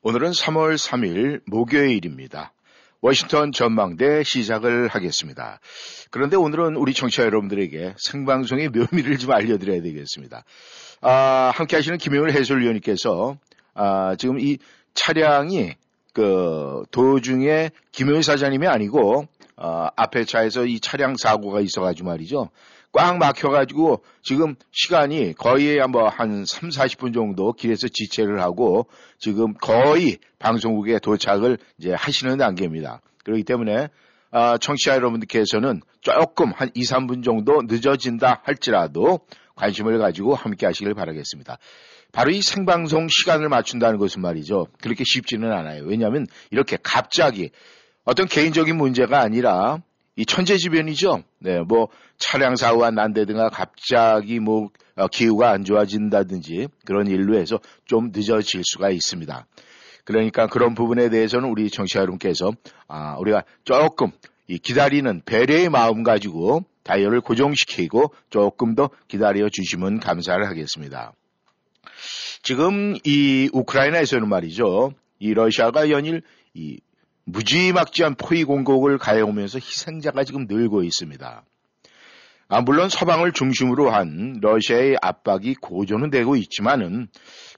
오늘은 3월 3일 목요일입니다. 워싱턴 전망대 시작을 하겠습니다. 그런데 오늘은 우리 청취자 여러분들에게 생방송의 묘미를 좀 알려드려야 되겠습니다. 아, 함께 하시는 김영일 해설위원님께서 아, 지금 이 차량이 그 도중에 김영일 사장님이 아니고 어, 앞에 차에서 이 차량 사고가 있어가지고 말이죠. 꽉 막혀가지고 지금 시간이 거의 뭐한 3, 40분 정도 길에서 지체를 하고 지금 거의 방송국에 도착을 이제 하시는 단계입니다. 그렇기 때문에 아, 청취자 여러분들께서는 조금 한 2, 3분 정도 늦어진다 할지라도 관심을 가지고 함께 하시길 바라겠습니다. 바로 이 생방송 시간을 맞춘다는 것은 말이죠. 그렇게 쉽지는 않아요. 왜냐하면 이렇게 갑자기 어떤 개인적인 문제가 아니라 이 천재지변이죠. 네, 뭐 차량 사고가 난다든가 갑자기 뭐 어, 기후가 안 좋아진다든지 그런 일로 해서 좀 늦어질 수가 있습니다. 그러니까 그런 부분에 대해서는 우리 청취자 여러분께서 아, 우리가 조금 이 기다리는 배려의 마음 가지고 다이얼을 고정시키고 조금 더 기다려 주시면 감사를 하겠습니다. 지금 이 우크라이나에서는 말이죠. 이 러시아가 연일 이 무지막지한 포위 공격을 가해오면서 희생자가 지금 늘고 있습니다. 아, 물론 서방을 중심으로 한 러시아의 압박이 고조는 되고 있지만은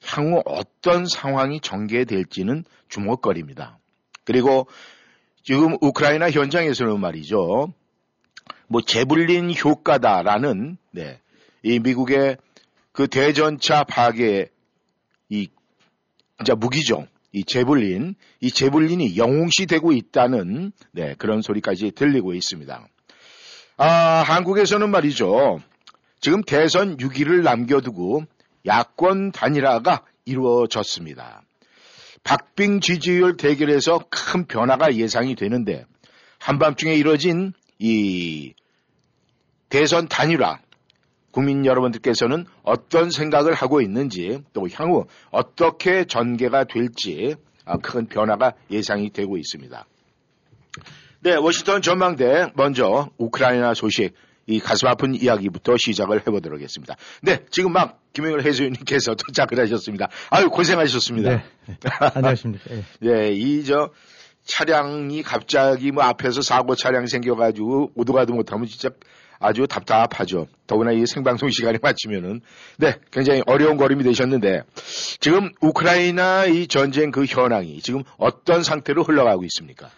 향후 어떤 상황이 전개될지는 주목거리입니다. 그리고 지금 우크라이나 현장에서는 말이죠. 뭐 제블린 효과다라는 네, 이 미국의 그 대전차 파괴 이 진짜 무기죠. 이 제블린, 이 제블린이 영웅시 되고 있다는 네, 그런 소리까지 들리고 있습니다. 아, 한국에서는 말이죠. 지금 대선 6일을 남겨두고 야권 단일화가 이루어졌습니다. 박빙 지지율 대결에서 큰 변화가 예상이 되는데 한밤중에 이뤄진 이 대선 단일화 국민 여러분들께서는 어떤 생각을 하고 있는지 또 향후 어떻게 전개가 될지 아, 큰 변화가 예상이 되고 있습니다. 네, 워싱턴 전망대 먼저 우크라이나 소식 이 가슴 아픈 이야기부터 시작을 해보도록 하겠습니다. 네, 지금 막 김영일 해수님께서 도착을 하셨습니다. 아유 고생하셨습니다. 네, 안녕하십니까. 네, 네 이저 차량이 갑자기 뭐 앞에서 사고 차량 생겨가지고 오도가도 못하면 진짜 아주 답답하죠. 더구나 이 생방송 시간에 맞추면은 네 굉장히 어려운 걸음이 되셨는데 지금 우크라이나 이 전쟁 그 현황이 지금 어떤 상태로 흘러가고 있습니까?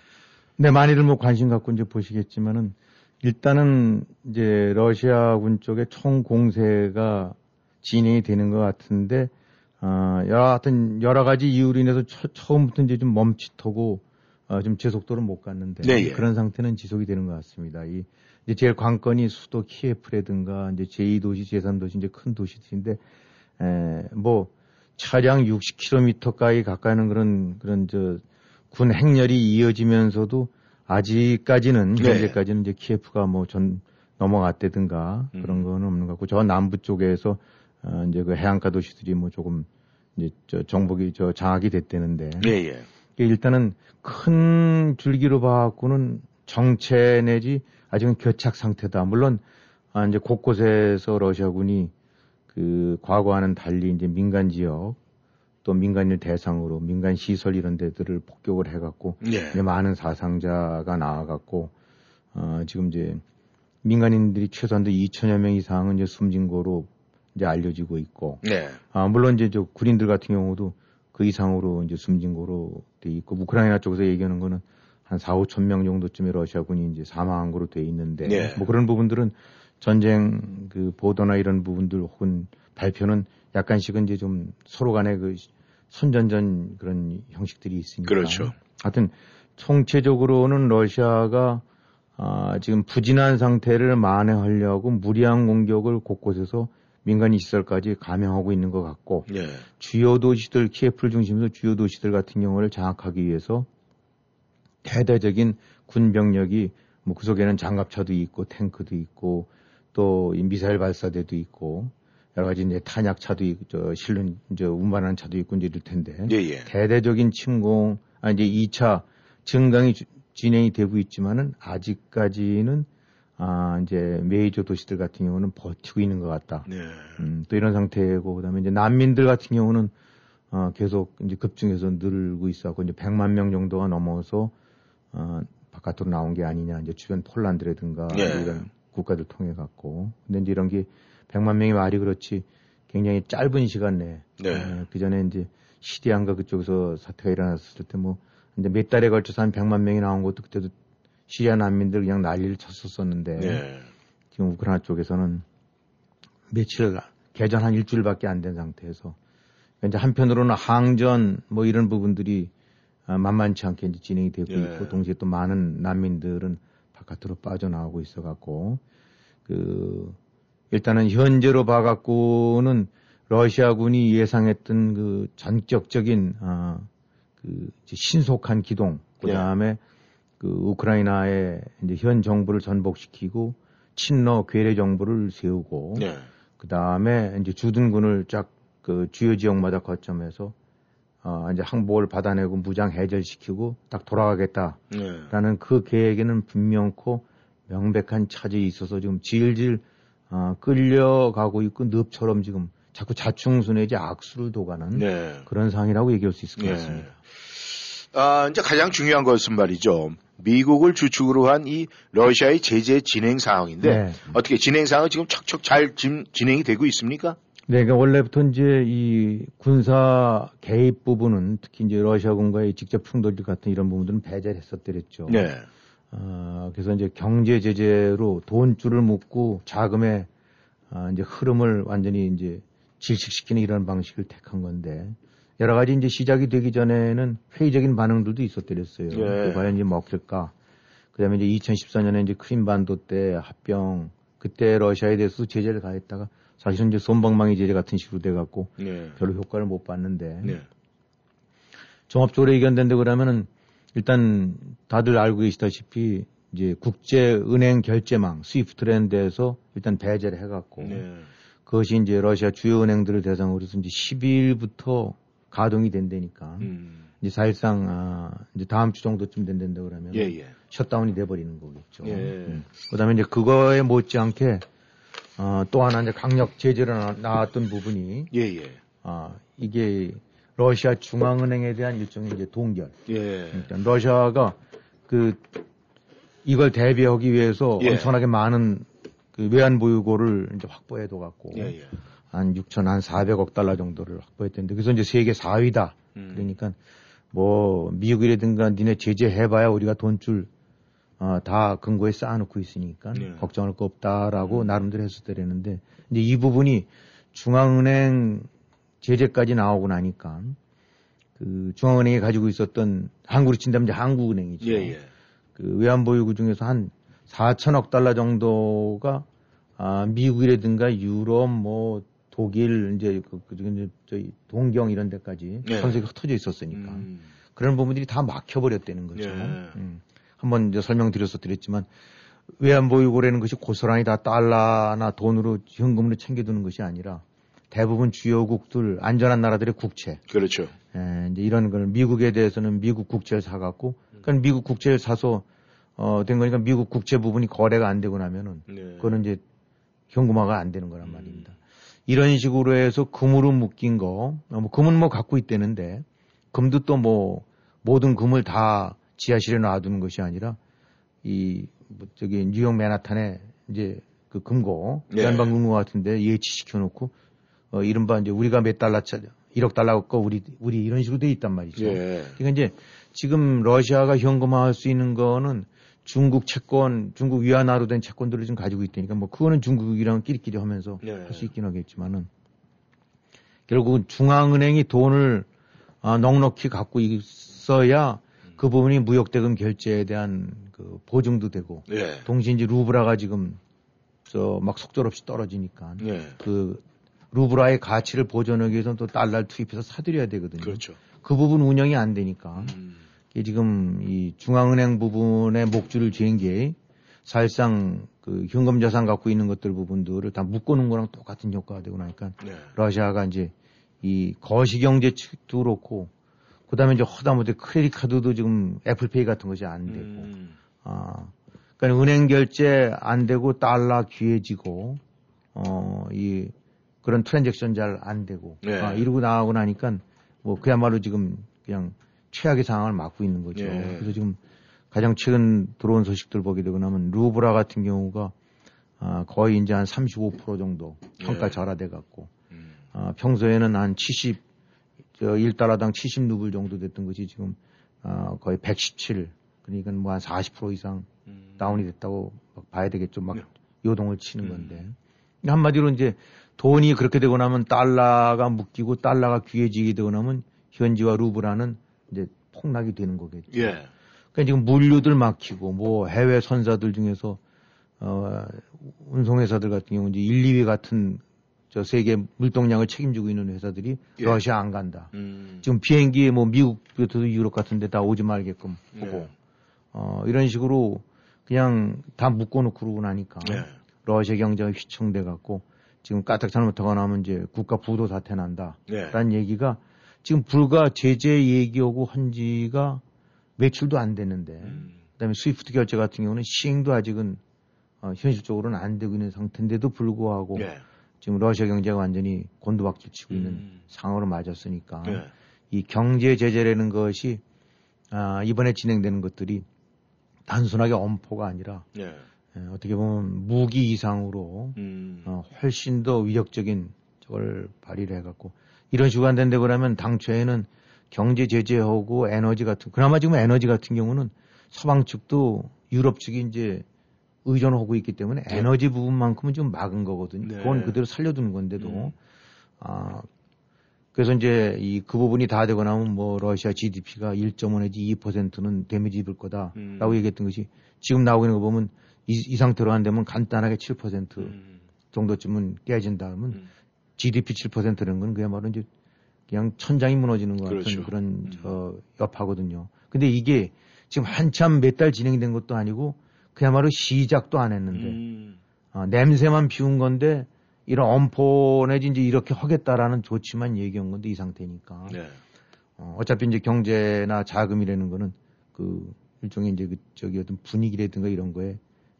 네 많이들 뭐 관심 갖고 이제 보시겠지만은 일단은 이제 러시아군 쪽의 총 공세가 진행이 되는 것 같은데 어, 여하튼 여러 가지 이유로 인해서 처, 음부터 이제 좀 멈칫하고 어, 좀 제속도를 못 갔는데 네, 예. 그런 상태는 지속이 되는 것 같습니다. 이 이제 제일 관건이 수도 키예프라든가 이제 제2도시, 제3도시 이제 큰 도시들인데 에, 뭐 차량 60km까지 가까이는 그런 그런 저 군 행렬이 이어지면서도 아직까지는 네. 현재까지는 이제 키예프가 뭐 전 넘어갔다든가 음. 그런 거는 없는 것 같고 저 남부 쪽에서 어, 이제 그 해안가 도시들이 뭐 조금 이제 저 정복이 저 장악이 됐다는데 예, 예. 일단은 큰 줄기로 봐갖고는 정체 내지 아직은 교착 상태다. 물론 아, 이제 곳곳에서 러시아군이 그 과거와는 달리 이제 민간 지역 또 민간인 대상으로 민간 시설 이런 데들을 폭격을 해갖고 네. 이제 많은 사상자가 나와갖고 어, 지금 이제 민간인들이 최소한도 2천여 명 이상은 이제 숨진 거로 이제 알려지고 있고 네. 아, 물론 이제 저 군인들 같은 경우도 그 이상으로 이제 숨진 거로 돼 있고 우크라이나 쪽에서 얘기하는 거는 한 4, 5천 명 정도쯤의 러시아군이 이제 사망한 거로 돼 있는데 네. 뭐 그런 부분들은 전쟁 그 보도나 이런 부분들 혹은 발표는 약간씩은 이제 좀 서로 간에 그 선전전 그런 형식들이 있으니까. 그렇죠. 하여튼 총체적으로는 러시아가 아, 지금 부진한 상태를 만회하려고 무리한 공격을 곳곳에서 민간인 시설까지 감행하고 있는 것 같고 예. 주요 도시들 키예프를 중심으로 주요 도시들 같은 경우를 장악하기 위해서 대대적인 군 병력이 뭐 그 속에는 장갑차도 있고 탱크도 있고 또이 미사일 발사대도 있고 여러 가지 이제 탄약차도 있고 저 실은 이제 운반하는 차도 있고 이제 이럴 텐데 예, 예. 대대적인 침공 아 이제 2차 증강이 주- 진행이 되고 있지만은 아직까지는 아 이제 메이저 도시들 같은 경우는 버티고 있는 것 같다. 네. 음, 또 이런 상태고 그다음에 이제 난민들 같은 경우는 어, 계속 이제 급증해서 늘고 있어갖고 이제 100만 명 정도가 넘어서 어, 바깥으로 나온 게 아니냐 이제 주변 폴란드라든가 예. 이런 국가들 통해 갖고 근데 이제 이런 게 100만 명이 말이 그렇지 굉장히 짧은 시간 내에 네. 그 전에 이제 시리안가 그쪽에서 사태가 일어났을 때 뭐 이제 몇 달에 걸쳐서 한 100만 명이 나온 것도 그때도 시리아 난민들 그냥 난리를 쳤었었는데 네. 지금 우크라이나 쪽에서는 며칠 개전 한 일주일밖에 안 된 상태에서 이제 한편으로는 항전 뭐 이런 부분들이 아, 만만치 않게 이제 진행이 되고 예. 있고 동시에 또 많은 난민들은 바깥으로 빠져나오고 있어 갖고 그 일단은 현재로 봐 갖고는 러시아군이 예상했던 그 전격적인 아, 그 이제 신속한 기동 그다음에 그 우크라이나의 이제 현 정부를 전복시키고 친러 괴뢰 정부를 세우고 네. 그 다음에 이제 주둔군을 쫙 그 주요 지역마다 거점해서 어 이제 항복을 받아내고 무장 해제시키고 딱 돌아가겠다라는 네. 그 계획에는 분명코 명백한 차질이 있어서 지금 질질 어, 끌려가고 있고 늪처럼 지금 자꾸 자충수내지 악수를 둬가는 네. 그런 상황이라고 얘기할 수 있을 것 네. 같습니다. 아, 이제 가장 중요한 것은 말이죠. 미국을 주축으로 한 이 러시아의 제재 진행 상황인데 네. 어떻게 진행 상황은 지금 척척 잘 진, 진행이 되고 있습니까? 네, 그러니까 원래부터 이제 이 군사 개입 부분은 특히 이제 러시아군과의 직접 충돌 같은 이런 부분들은 배제를 했었더랬죠. 네. 어, 그래서 이제 경제 제재로 돈줄을 묶고 자금의 아, 이제 흐름을 완전히 이제 질식시키는 이런 방식을 택한 건데 여러 가지 이제 시작이 되기 전에는 회의적인 반응들도 있었더랬어요. 예. 그게 과연 이제 먹힐까? 그다음에 이제 2014년에 이제 크림 반도 때 합병 그때 러시아에 대해서 제재를 가했다가 사실은 이제 손방망이 제재 같은 식으로 돼 갖고 네. 별로 효과를 못 봤는데 네. 종합적으로 의견된다 그러면은 일단 다들 알고 계시다시피 이제 국제 은행 결제망 스위프트랜드에서 일단 배제를 해갖고 네. 그것이 이제 러시아 주요 은행들을 대상으로 해서 이제 12일부터 가동이 된다니까 음. 이제 사실상 아 이제 다음 주 정도쯤 된다고 그러면 예, 예. 셧다운이 돼버리는 거겠죠. 예. 음. 그다음에 이제 그거에 못지않게 어, 또 하나 이제 강력 제재로 나- 나왔던 부분이 예, 예. 아 이게 러시아 중앙은행에 대한 일종의 이제 동결. 예. 일단 러시아가 그 이걸 대비하기 위해서 예. 엄청나게 많은 그 외환 보유고를 이제 확보해 둬 갖고 예, 예. 한 6천 한 400억 달러 정도를 확보했던데 그래서 이제 세계 4위다. 음. 그러니까 뭐 미국이라든가 니네 제재해봐야 우리가 돈줄 어, 다 근거에 쌓아놓고 있으니까 네. 걱정할 거 없다라고 나름대로 했었더랬는데 이제 이 부분이 중앙은행 제재까지 나오고 나니까 그 중앙은행이 가지고 있었던 한국으로 친다면 이제 한국은행이죠. 예, 예. 그 외환보유고 중에서 한 4천억 달러 정도가 아, 미국이라든가 유럽 뭐 독일 이제 그, 그 이제 저희 동경 이런 데까지 네. 전 세계에 흩어져 있었으니까 음. 그런 부분들이 다 막혀버렸다는 거죠. 예. 음. 한번 이제 설명드려서 드렸지만 외환보유고라는 것이 고스란히 다 달러나 돈으로 현금으로 챙겨두는 것이 아니라 대부분 주요국들 안전한 나라들의 국채 그렇죠. 예, 이제 이런 걸 미국에 대해서는 미국 국채를 사갖고, 그러니까 미국 국채를 사서 어, 된 거니까 미국 국채 부분이 거래가 안 되고 나면은 네. 그거는 이제 현금화가 안 되는 거란 말입니다. 이런 식으로 해서 금으로 묶인 거, 어, 뭐 금은 뭐 갖고 있다는데 금도 또 뭐 모든 금을 다 지하실에 놔두는 것이 아니라 이뭐 저기 뉴욕 맨하탄에 이제 그 금고 네. 연방 금고 같은데 예치시켜 놓고 어 이른바 이제 우리가 몇 달러 차 1억 달러 갖고 우리 우리 이런 식으로 돼 있단 말이죠. 예. 그러니까 이제 지금 러시아가 현금화할 수 있는 거는 중국 채권, 중국 위안화로 된 채권들을 좀 가지고 있다니까 뭐 그거는 중국이랑 끼리끼리 하면서 네. 할수 있긴 하겠지만은 결국은 중앙은행이 돈을 아, 넉넉히 갖고 있어야 그 부분이 무역대금 결제에 대한 그 보증도 되고 예. 동시에 이제 루브라가 지금 저 막 속절없이 떨어지니까 예. 그 루브라의 가치를 보존하기 위해서는 또 달러를 투입해서 사들여야 되거든요. 그렇죠. 그 부분 운영이 안 되니까 음. 이게 지금 이 중앙은행 부분의 목줄을 쥘게 사실상 그 현금 자산 갖고 있는 것들 부분들을 다 묶어놓은 거랑 똑같은 효과가 되고 나니까 네. 러시아가 이제 이 거시경제 측도 그렇고 그 다음에 이제 허다못해 크레딧 카드도 지금 애플페이 같은 것이 안 되고 음. 아 그러니까 은행 결제 안 되고 달러 귀해지고 어 이 그런 트랜잭션 잘 안 되고 네. 아, 이러고 나가고 나니까 뭐 그야말로 지금 그냥 최악의 상황을 맞고 있는 거죠. 네. 그래서 지금 가장 최근 들어온 소식들 보게 되고 나면 루브라 같은 경우가 아, 거의 이제 한 35% 정도 평가 네. 절하돼 갖고 음. 아, 평소에는 한 70, 저 1달러당 70루블 정도 됐던 것이 지금 아, 거의 117, 그러니까 뭐 한 40% 이상 음. 다운이 됐다고 막 봐야 되겠죠. 막 네. 요동을 치는 음. 건데. 한마디로 이제 돈이 그렇게 되고 나면 달러가 묶이고 달러가 귀해지게 되고 나면 현지와 루브라는 이제 폭락이 되는 거겠죠. 예. 그러니까 지금 물류들 막히고 뭐 해외 선사들 중에서 어 운송회사들 같은 경우 이제 1, 2위 같은 저 세계 물동량을 책임지고 있는 회사들이 예. 러시아 안 간다. 음. 지금 비행기에 뭐 미국부터도 유럽 같은데 다 오지 말게끔 하고 네. 어 이런 식으로 그냥 다 묶어놓고 그러고 나니까 네. 러시아 경제가 휘청돼 갖고 지금 까딱 잘못하거나 하면 이제 국가 부도 사태 난다. 네. 라는 얘기가 지금 불과 제재 얘기하고 한 지가 매출도 안 되는데 음. 그다음에 스위프트 결제 같은 경우는 시행도 아직은 어, 현실적으로는 안 되고 있는 상태인데도 불구하고 예. 지금 러시아 경제가 완전히 곤두박질 치고 있는 음. 상황으로 맞았으니까 예. 이 경제 제재라는 것이 아, 이번에 진행되는 것들이 단순하게 엄포가 아니라 예. 예, 어떻게 보면 무기 이상으로 음. 어, 훨씬 더 위력적인 저걸 발휘를 해갖고 이런 식으로 안 된다고 그러면 당초에는 경제 제재하고 에너지 같은 그나마 지금 에너지 같은 경우는 서방 측도 유럽 측이 이제 의존하고 있기 때문에 네. 에너지 부분만큼은 좀 막은 거거든요. 네. 그건 그대로 살려두는 건데도 음. 아 그래서 이제 이 그 부분이 다 되고 나면 뭐 러시아 GDP가 1.5 내지 2%는 데미지 입을 거다라고 음. 얘기했던 것이 지금 나오고 있는 거 보면 이, 이 상태로 안 되면 간단하게 7% 음. 정도쯤은 깨진다 하면 음. GDP 7%라는 건 그야말로 이제 그냥 천장이 무너지는 것 같은 그렇죠. 그런 음. 저 여파거든요. 근데 이게 지금 한참 몇 달 진행된 것도 아니고 그야말로 시작도 안 했는데 음. 어, 냄새만 피운 건데 이런 엄포 내지 이제 이렇게 하겠다라는 조치만 얘기한 건데 이 상태니까 네. 어, 어차피 이제 경제나 자금이라는 거는 그 일종의 이제 그 저기 어떤 분위기라든가 이런 거에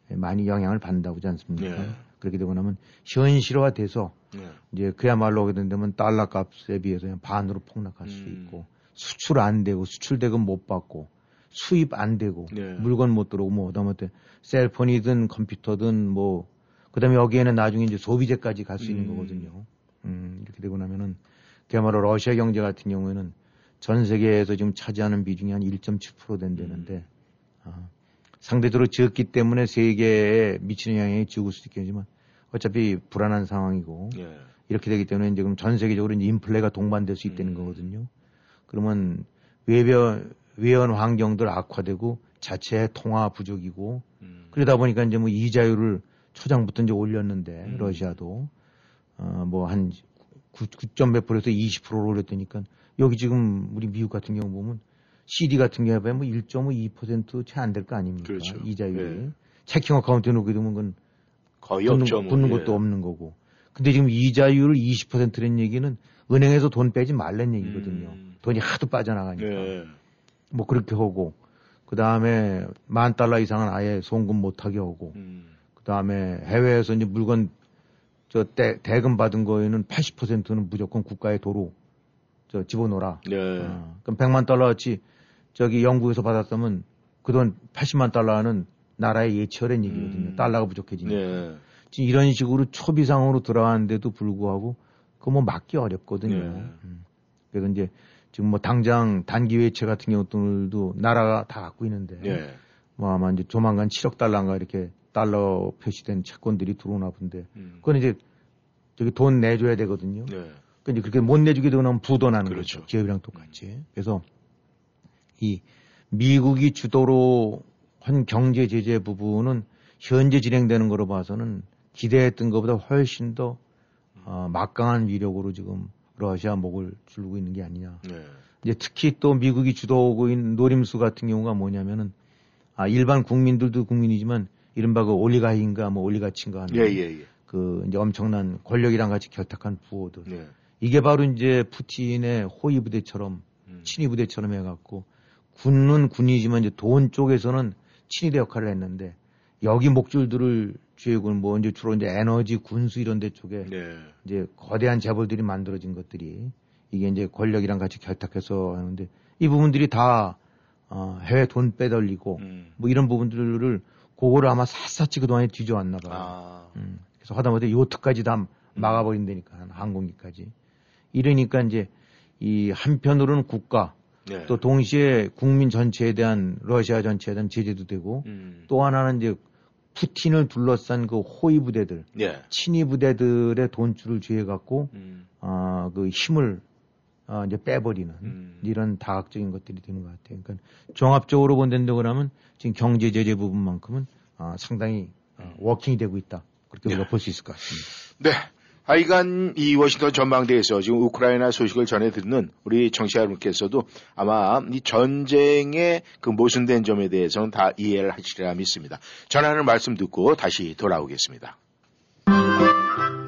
많이 영향을 받는다고 하지 않습니까? 네. 그렇게 되고 나면 현실화돼서 네. 이제 그야말로 하게 된다면 달러 값에 비해서 그냥 반으로 폭락할 수 음. 있고 수출 안 되고 수출 대금 못 받고 수입 안 되고 네. 물건 못 들어오고 뭐 하다못해 셀폰이든 컴퓨터든 뭐 그다음에 여기에는 나중에 이제 소비재까지 갈 수 있는 음. 거거든요. 음, 이렇게 되고 나면은 그야말로 러시아 경제 같은 경우에는 전 세계에서 지금 차지하는 비중이 한 1.7% 된다는데 아, 상대적으로 적기 때문에 세계에 미치는 영향이 적을 수도 있겠지만 어차피 불안한 상황이고 예. 이렇게 되기 때문에 지금 전 세계적으로 인플레가 동반될 수 있다는 음. 거거든요. 그러면 외변 외연 환경들 악화되고 자체 통화 부족이고 음. 그러다 보니까 이제 뭐 이자율을 초장부터 이제 올렸는데 음. 러시아도 어 뭐한 9점 몇 프로에서 20%로 올렸다니까 여기 지금 우리 미국 같은 경우 보면 CD 같은 경우에 뭐 1.2%채 안 될 거 아닙니까? 그렇죠. 이자율이 예. 체킹 어카운트에 놓게 되면 그건 거의 붙는, 없죠. 뭐. 붙는 예. 것도 없는 거고. 근데 지금 이자율을 20%는 얘기는 은행에서 돈 빼지 말란 얘기거든요. 음. 돈이 하도 빠져나가니까. 예. 뭐 그렇게 하고, 그 다음에 만 달러 이상은 아예 송금 못하게 하고, 음. 그 다음에 해외에서 이제 물건 저 대, 대금 받은 거에는 80%는 무조건 국가의 도로 저 집어넣어라. 네. 어, 그럼 100만 달러치 저기 영국에서 받았다면 그돈 80만 달러는 나라의 예치열한 얘기거든요. 음. 달러가 부족해지니까. 네. 지금 이런 식으로 초비상으로 들어가는데도 불구하고 그거 뭐 막기 어렵거든요. 네. 음. 그래서 이제 지금 뭐 당장 단기 외채 같은 경우들도 나라가 다 갖고 있는데 네. 뭐 아마 이제 조만간 7억 달러인가 이렇게 달러 표시된 채권들이 들어오나 본데 음. 그건 이제 저기 돈 내줘야 되거든요. 네. 근데 그렇게 못 내주게 되고 나면 부도나는 그렇죠. 거죠. 기업이랑 똑같이. 그래서 이 미국이 주도로 한 경제 제재 부분은 현재 진행되는 거로 봐서는 기대했던 것보다 훨씬 더 어, 막강한 위력으로 지금 러시아 목을 줄고 있는 게 아니냐. 네. 이제 특히 또 미국이 주도하고 있는 노림수 같은 경우가 뭐냐면은 아 일반 국민들도 국민이지만 이른바 그 올리가히인가 뭐 올리가친가 하는 예, 예, 예. 그 이제 엄청난 권력이랑 같이 결탁한 부호들. 네. 이게 바로 이제 푸틴의 호위 부대처럼 음. 친위 부대처럼 해갖고 군은 군이지만 이제 돈 쪽에서는 친위대 역할을 했는데 여기 목줄들을 쥐고 뭐 이제 주로 이제 에너지 군수 이런 데 쪽에 네. 이제 거대한 재벌들이 만들어진 것들이 이게 이제 권력이랑 같이 결탁해서 하는데 이 부분들이 다 어, 해외 돈 빼돌리고 음. 뭐 이런 부분들을 그거를 아마 샅샅이 그동안에 뒤져왔나 봐요. 아. 음, 그래서 하다못해 요트까지 다 막아버린다니까 한 항공기까지. 이러니까 이제 이 한편으로는 국가 네. 또 동시에 국민 전체에 대한 러시아 전체에 대한 제재도 되고 음. 또 하나는 이제 푸틴을 둘러싼 그 호위 부대들, 예. 친위 부대들의 돈줄을 쥐해 갖고 음. 아, 그 힘을 아, 이제 빼버리는 음. 이런 다각적인 것들이 되는 것 같아요. 그러니까 종합적으로 본다고 그러면 지금 경제 제재 부분만큼은 아, 상당히 아, 워킹이 되고 있다. 그렇게 우리가 볼수 있을 것 같습니다. 네. 하여간 이 워싱턴 전망대에서 지금 우크라이나 소식을 전해 듣는 우리 청취자 여러분께서도 아마 이 전쟁의 그 모순된 점에 대해서는 다 이해를 하시리라 믿습니다. 전하는 말씀 듣고 다시 돌아오겠습니다.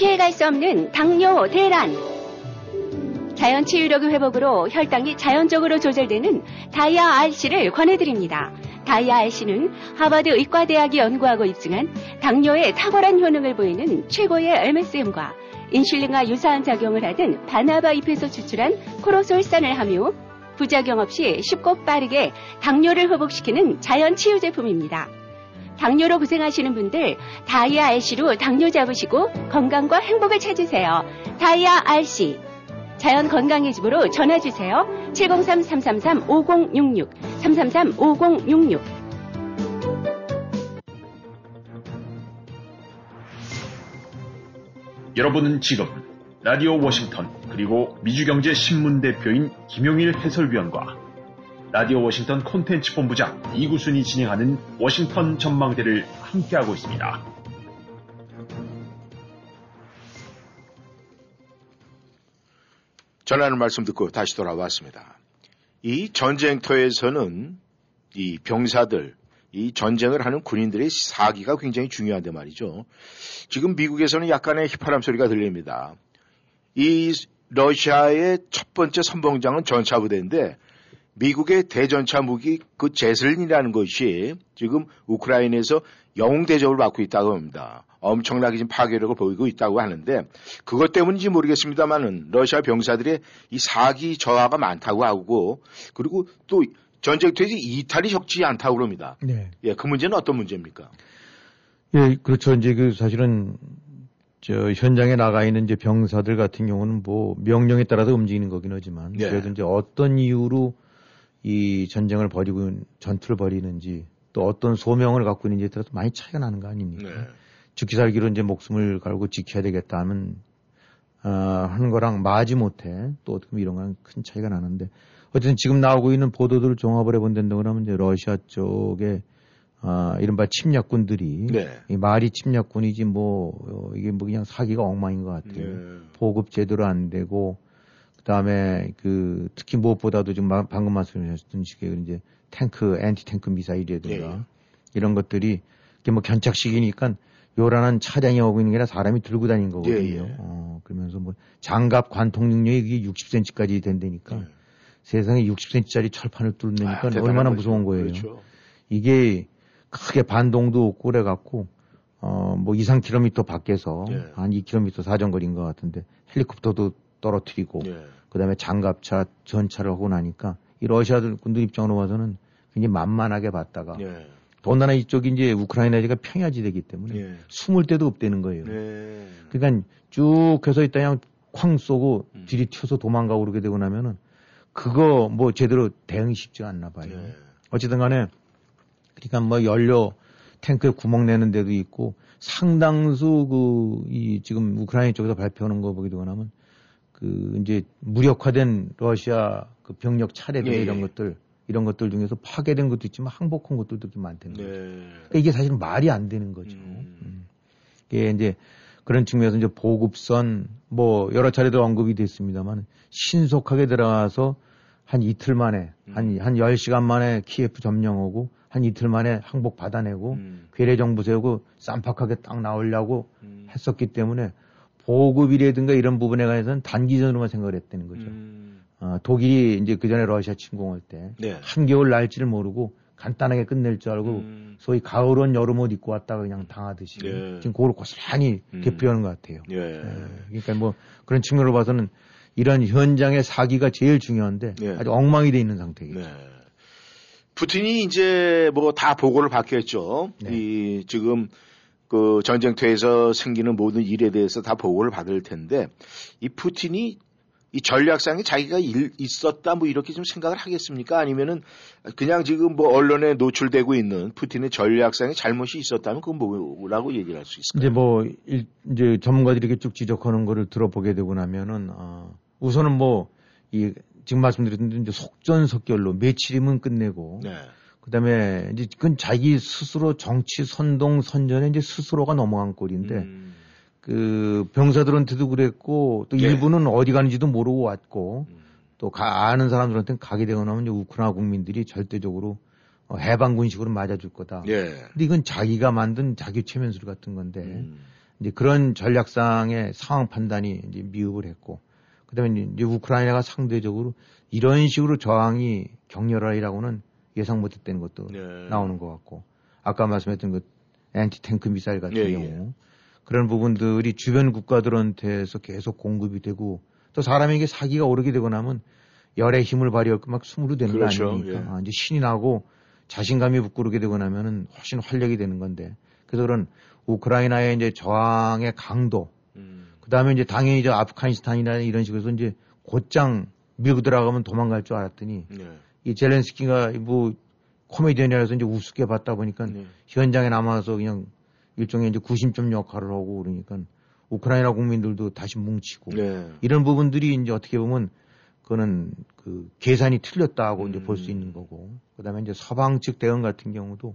피해갈 수 없는 당뇨 대란. 자연 치유력의 회복으로 혈당이 자연적으로 조절되는 다이아 RC를 권해드립니다. 다이아 RC는 하버드 의과대학이 연구하고 입증한 당뇨에 탁월한 효능을 보이는 최고의 MSM과 인슐린과 유사한 작용을 하던 바나바 잎에서 추출한 코로솔산을 함유, 부작용 없이 쉽고 빠르게 당뇨를 회복시키는 자연 치유 제품입니다. 당뇨로 고생하시는 분들 다이아 RC로 당뇨 잡으시고 건강과 행복을 찾으세요. 다이아 RC 자연 건강의 집으로 전화 주세요. 703-333-5066 333-5066 여러분은 지금 라디오 워싱턴 그리고 미주경제 신문 대표인 김용일 해설위원과 라디오 워싱턴 콘텐츠 본부장 이구순이 진행하는 워싱턴 전망대를 함께하고 있습니다. 전하는 말씀 듣고 다시 돌아왔습니다. 이 전쟁터에서는 이 병사들, 이 전쟁을 하는 군인들의 사기가 굉장히 중요한데 말이죠. 지금 미국에서는 약간의 휘파람 소리가 들립니다. 이 러시아의 첫 번째 선봉장은 전차부대인데 미국의 대전차 무기 그 제슬린이라는 것이 지금 우크라이나에서 영웅 대접을 받고 있다고 합니다. 엄청나게 지금 파괴력을 보이고 있다고 하는데 그것 때문인지 모르겠습니다만은 러시아 병사들의 이 사기 저하가 많다고 하고 그리고 또 전쟁터에서 이탈이 적지 않다고 그럽니다. 네. 예, 그 문제는 어떤 문제입니까? 예, 그렇죠. 이제 그 사실은 저 현장에 나가 있는 이제 병사들 같은 경우는 뭐 명령에 따라서 움직이는 거긴 하지만 예. 그래도 이제 어떤 이유로 이 전쟁을 벌이고 전투를 벌이는지 또 어떤 소명을 갖고 있는지에 따라서 많이 차이가 나는 거 아닙니까? 네. 죽기 살기로 이제 목숨을 걸고 지켜야 되겠다 하면 어, 하는 거랑 마지 못해 또 어떻게 보면 이런 건큰 차이가 나는데 어쨌든 지금 나오고 있는 보도들을 종합을 해본다고 그러면 이제 러시아 쪽에 아, 이른바 침략군들이 네. 이 말이 침략군이지 뭐 어, 이게 뭐 그냥 사기가 엉망인 것 같아요. 네. 보급 제대로 안 되고 그다음에 그 특히 무엇보다도 지금 마- 방금 말씀하셨던 식의 이제 탱크 엔티 탱크 미사일이라든가 예, 예. 이런 것들이 이게 뭐 견착식이니까 요란한 차량이 오고 있는 게 아니라 사람이 들고 다닌 거거든요. 예, 예. 어, 그러면서 뭐 장갑 관통 능력이 그게 60cm까지 된다니까 예. 세상에 60cm짜리 철판을 뚫는다니까 아, 얼마나. 무서운 거예요. 그렇죠. 이게 이게 크게 반동도 없고 그래갖고 어 뭐 2, 3km 밖에서 예. 한 2km 사정거리인 것 같은데 헬리콥터도 떨어뜨리고 예. 그다음에 장갑차 전차를 하고 나니까 이 러시아들 군들 입장으로 봐서는 굉장히 만만하게 봤다가 예. 더군다나 이쪽이 이제 우크라이나가 평야지대기 때문에 예. 숨을 데도 없다는 거예요. 네. 그러니까 쭉 해서 있다 그냥 쾅 쏘고 음. 들이 튀어서 도망가고 그러게 되고 나면은 그거 뭐 제대로 대응이 쉽지 않나 봐요. 예. 어쨌든 간에 그러니까 뭐 연료 탱크에 구멍 내는 데도 있고 상당수 그 이 지금 우크라이나 쪽에서 발표하는 거 보게 되고 나면 그 이제 무력화된 러시아 그 병력 차례들 예, 예. 이런 것들 이런 것들 중에서 파괴된 것도 있지만 항복한 것들도 좀 많다는 거죠. 네. 그러니까 이게 사실 말이 안 되는 거죠. 음. 음. 이게 이제 그런 측면에서 이제 보급선 뭐 여러 차례도 언급이 됐습니다만 신속하게 들어가서 한 이틀 만에 한, 한 10시간 만에 키예프 점령하고 한 이틀 만에 항복 받아내고 음. 괴뢰 정부 세우고 쌈박하게 딱 나오려고 음. 했었기 때문에 보급이라든가 이런 부분에 관해서는 단기전으로만 생각을 했다는 거죠. 음. 어, 독일이 이제 그 전에 러시아 침공할 때 네. 한겨울 날지를 모르고 간단하게 끝낼 줄 알고 음. 소위 가을 옷 여름 옷 입고 왔다가 그냥 당하듯이 예. 지금 그걸 고스란히 음. 되풀이하는 것 같아요. 예. 예. 그러니까 뭐 그런 측면으로 봐서는 이런 현장의 사기가 제일 중요한데 예. 아주 엉망이 돼 있는 상태예요. 네. 푸틴이 이제 뭐 다 보고를 받겠죠. 네. 이 지금 그 전쟁터에서 생기는 모든 일에 대해서 다 보고를 받을 텐데 이 푸틴이 이 전략상에 자기가 일, 있었다 뭐 이렇게 좀 생각을 하겠습니까? 아니면은 그냥 지금 뭐 언론에 노출되고 있는 푸틴의 전략상에 잘못이 있었다면 그건 뭐라고 얘기를 할 수 있을까요? 이제 뭐 일, 이제 전문가들이 이렇게 쭉 지적하는 거를 들어보게 되고 나면은 어, 우선은 뭐 이 지금 말씀드렸던 이제 속전속결로 며칠이면 끝내고 네. 그다음에 이제 그건 자기 스스로 정치 선동 선전에 이제 스스로가 넘어간 꼴인데 음. 그 병사들한테도 그랬고 또 예. 일부는 어디 가는지도 모르고 왔고 음. 또 가, 아는 사람들한테는 가게 되고 나면 이제 우크라이나 국민들이 절대적으로 어, 해방군식으로 맞아줄 거다. 예. 근데 이건 자기가 만든 자기 최면술 같은 건데 음. 이제 그런 전략상의 상황 판단이 이제 미흡을 했고 그다음에 이제 우크라이나가 상대적으로 이런 식으로 저항이 격렬하리라고는 예상 못했다는 것도 네. 나오는 것 같고 아까 말씀했던 그 엔티 탱크 미사일 같은 예, 경우 예. 그런 부분들이 주변 국가들한테서 계속 공급이 되고 또 사람에게 사기가 오르게 되고 나면 열의 힘을 발휘하고 막 숨으로 되는 그렇죠, 거 아닙니까? 예. 아, 이제 신이 나고 자신감이 북구르게 되고 나면은 훨씬 활력이 되는 건데 그래서 그런 우크라이나의 이제 저항의 강도 음. 그 다음에 이제 당연히 저 아프가니스탄이나 이런 식으로 해서 이제 곧장 밀고 들어가면 도망갈 줄 알았더니 네. 이 젤렌스키가 뭐 코미디언이라서 이제 우습게 봤다 보니까 네. 현장에 남아서 그냥 일종의 이제 구심점 역할을 하고 그러니까 우크라이나 국민들도 다시 뭉치고 네. 이런 부분들이 이제 어떻게 보면 그거는 그 계산이 틀렸다고 이제 음. 볼수 있는 거고 그다음에 이제 서방 측 대응 같은 경우도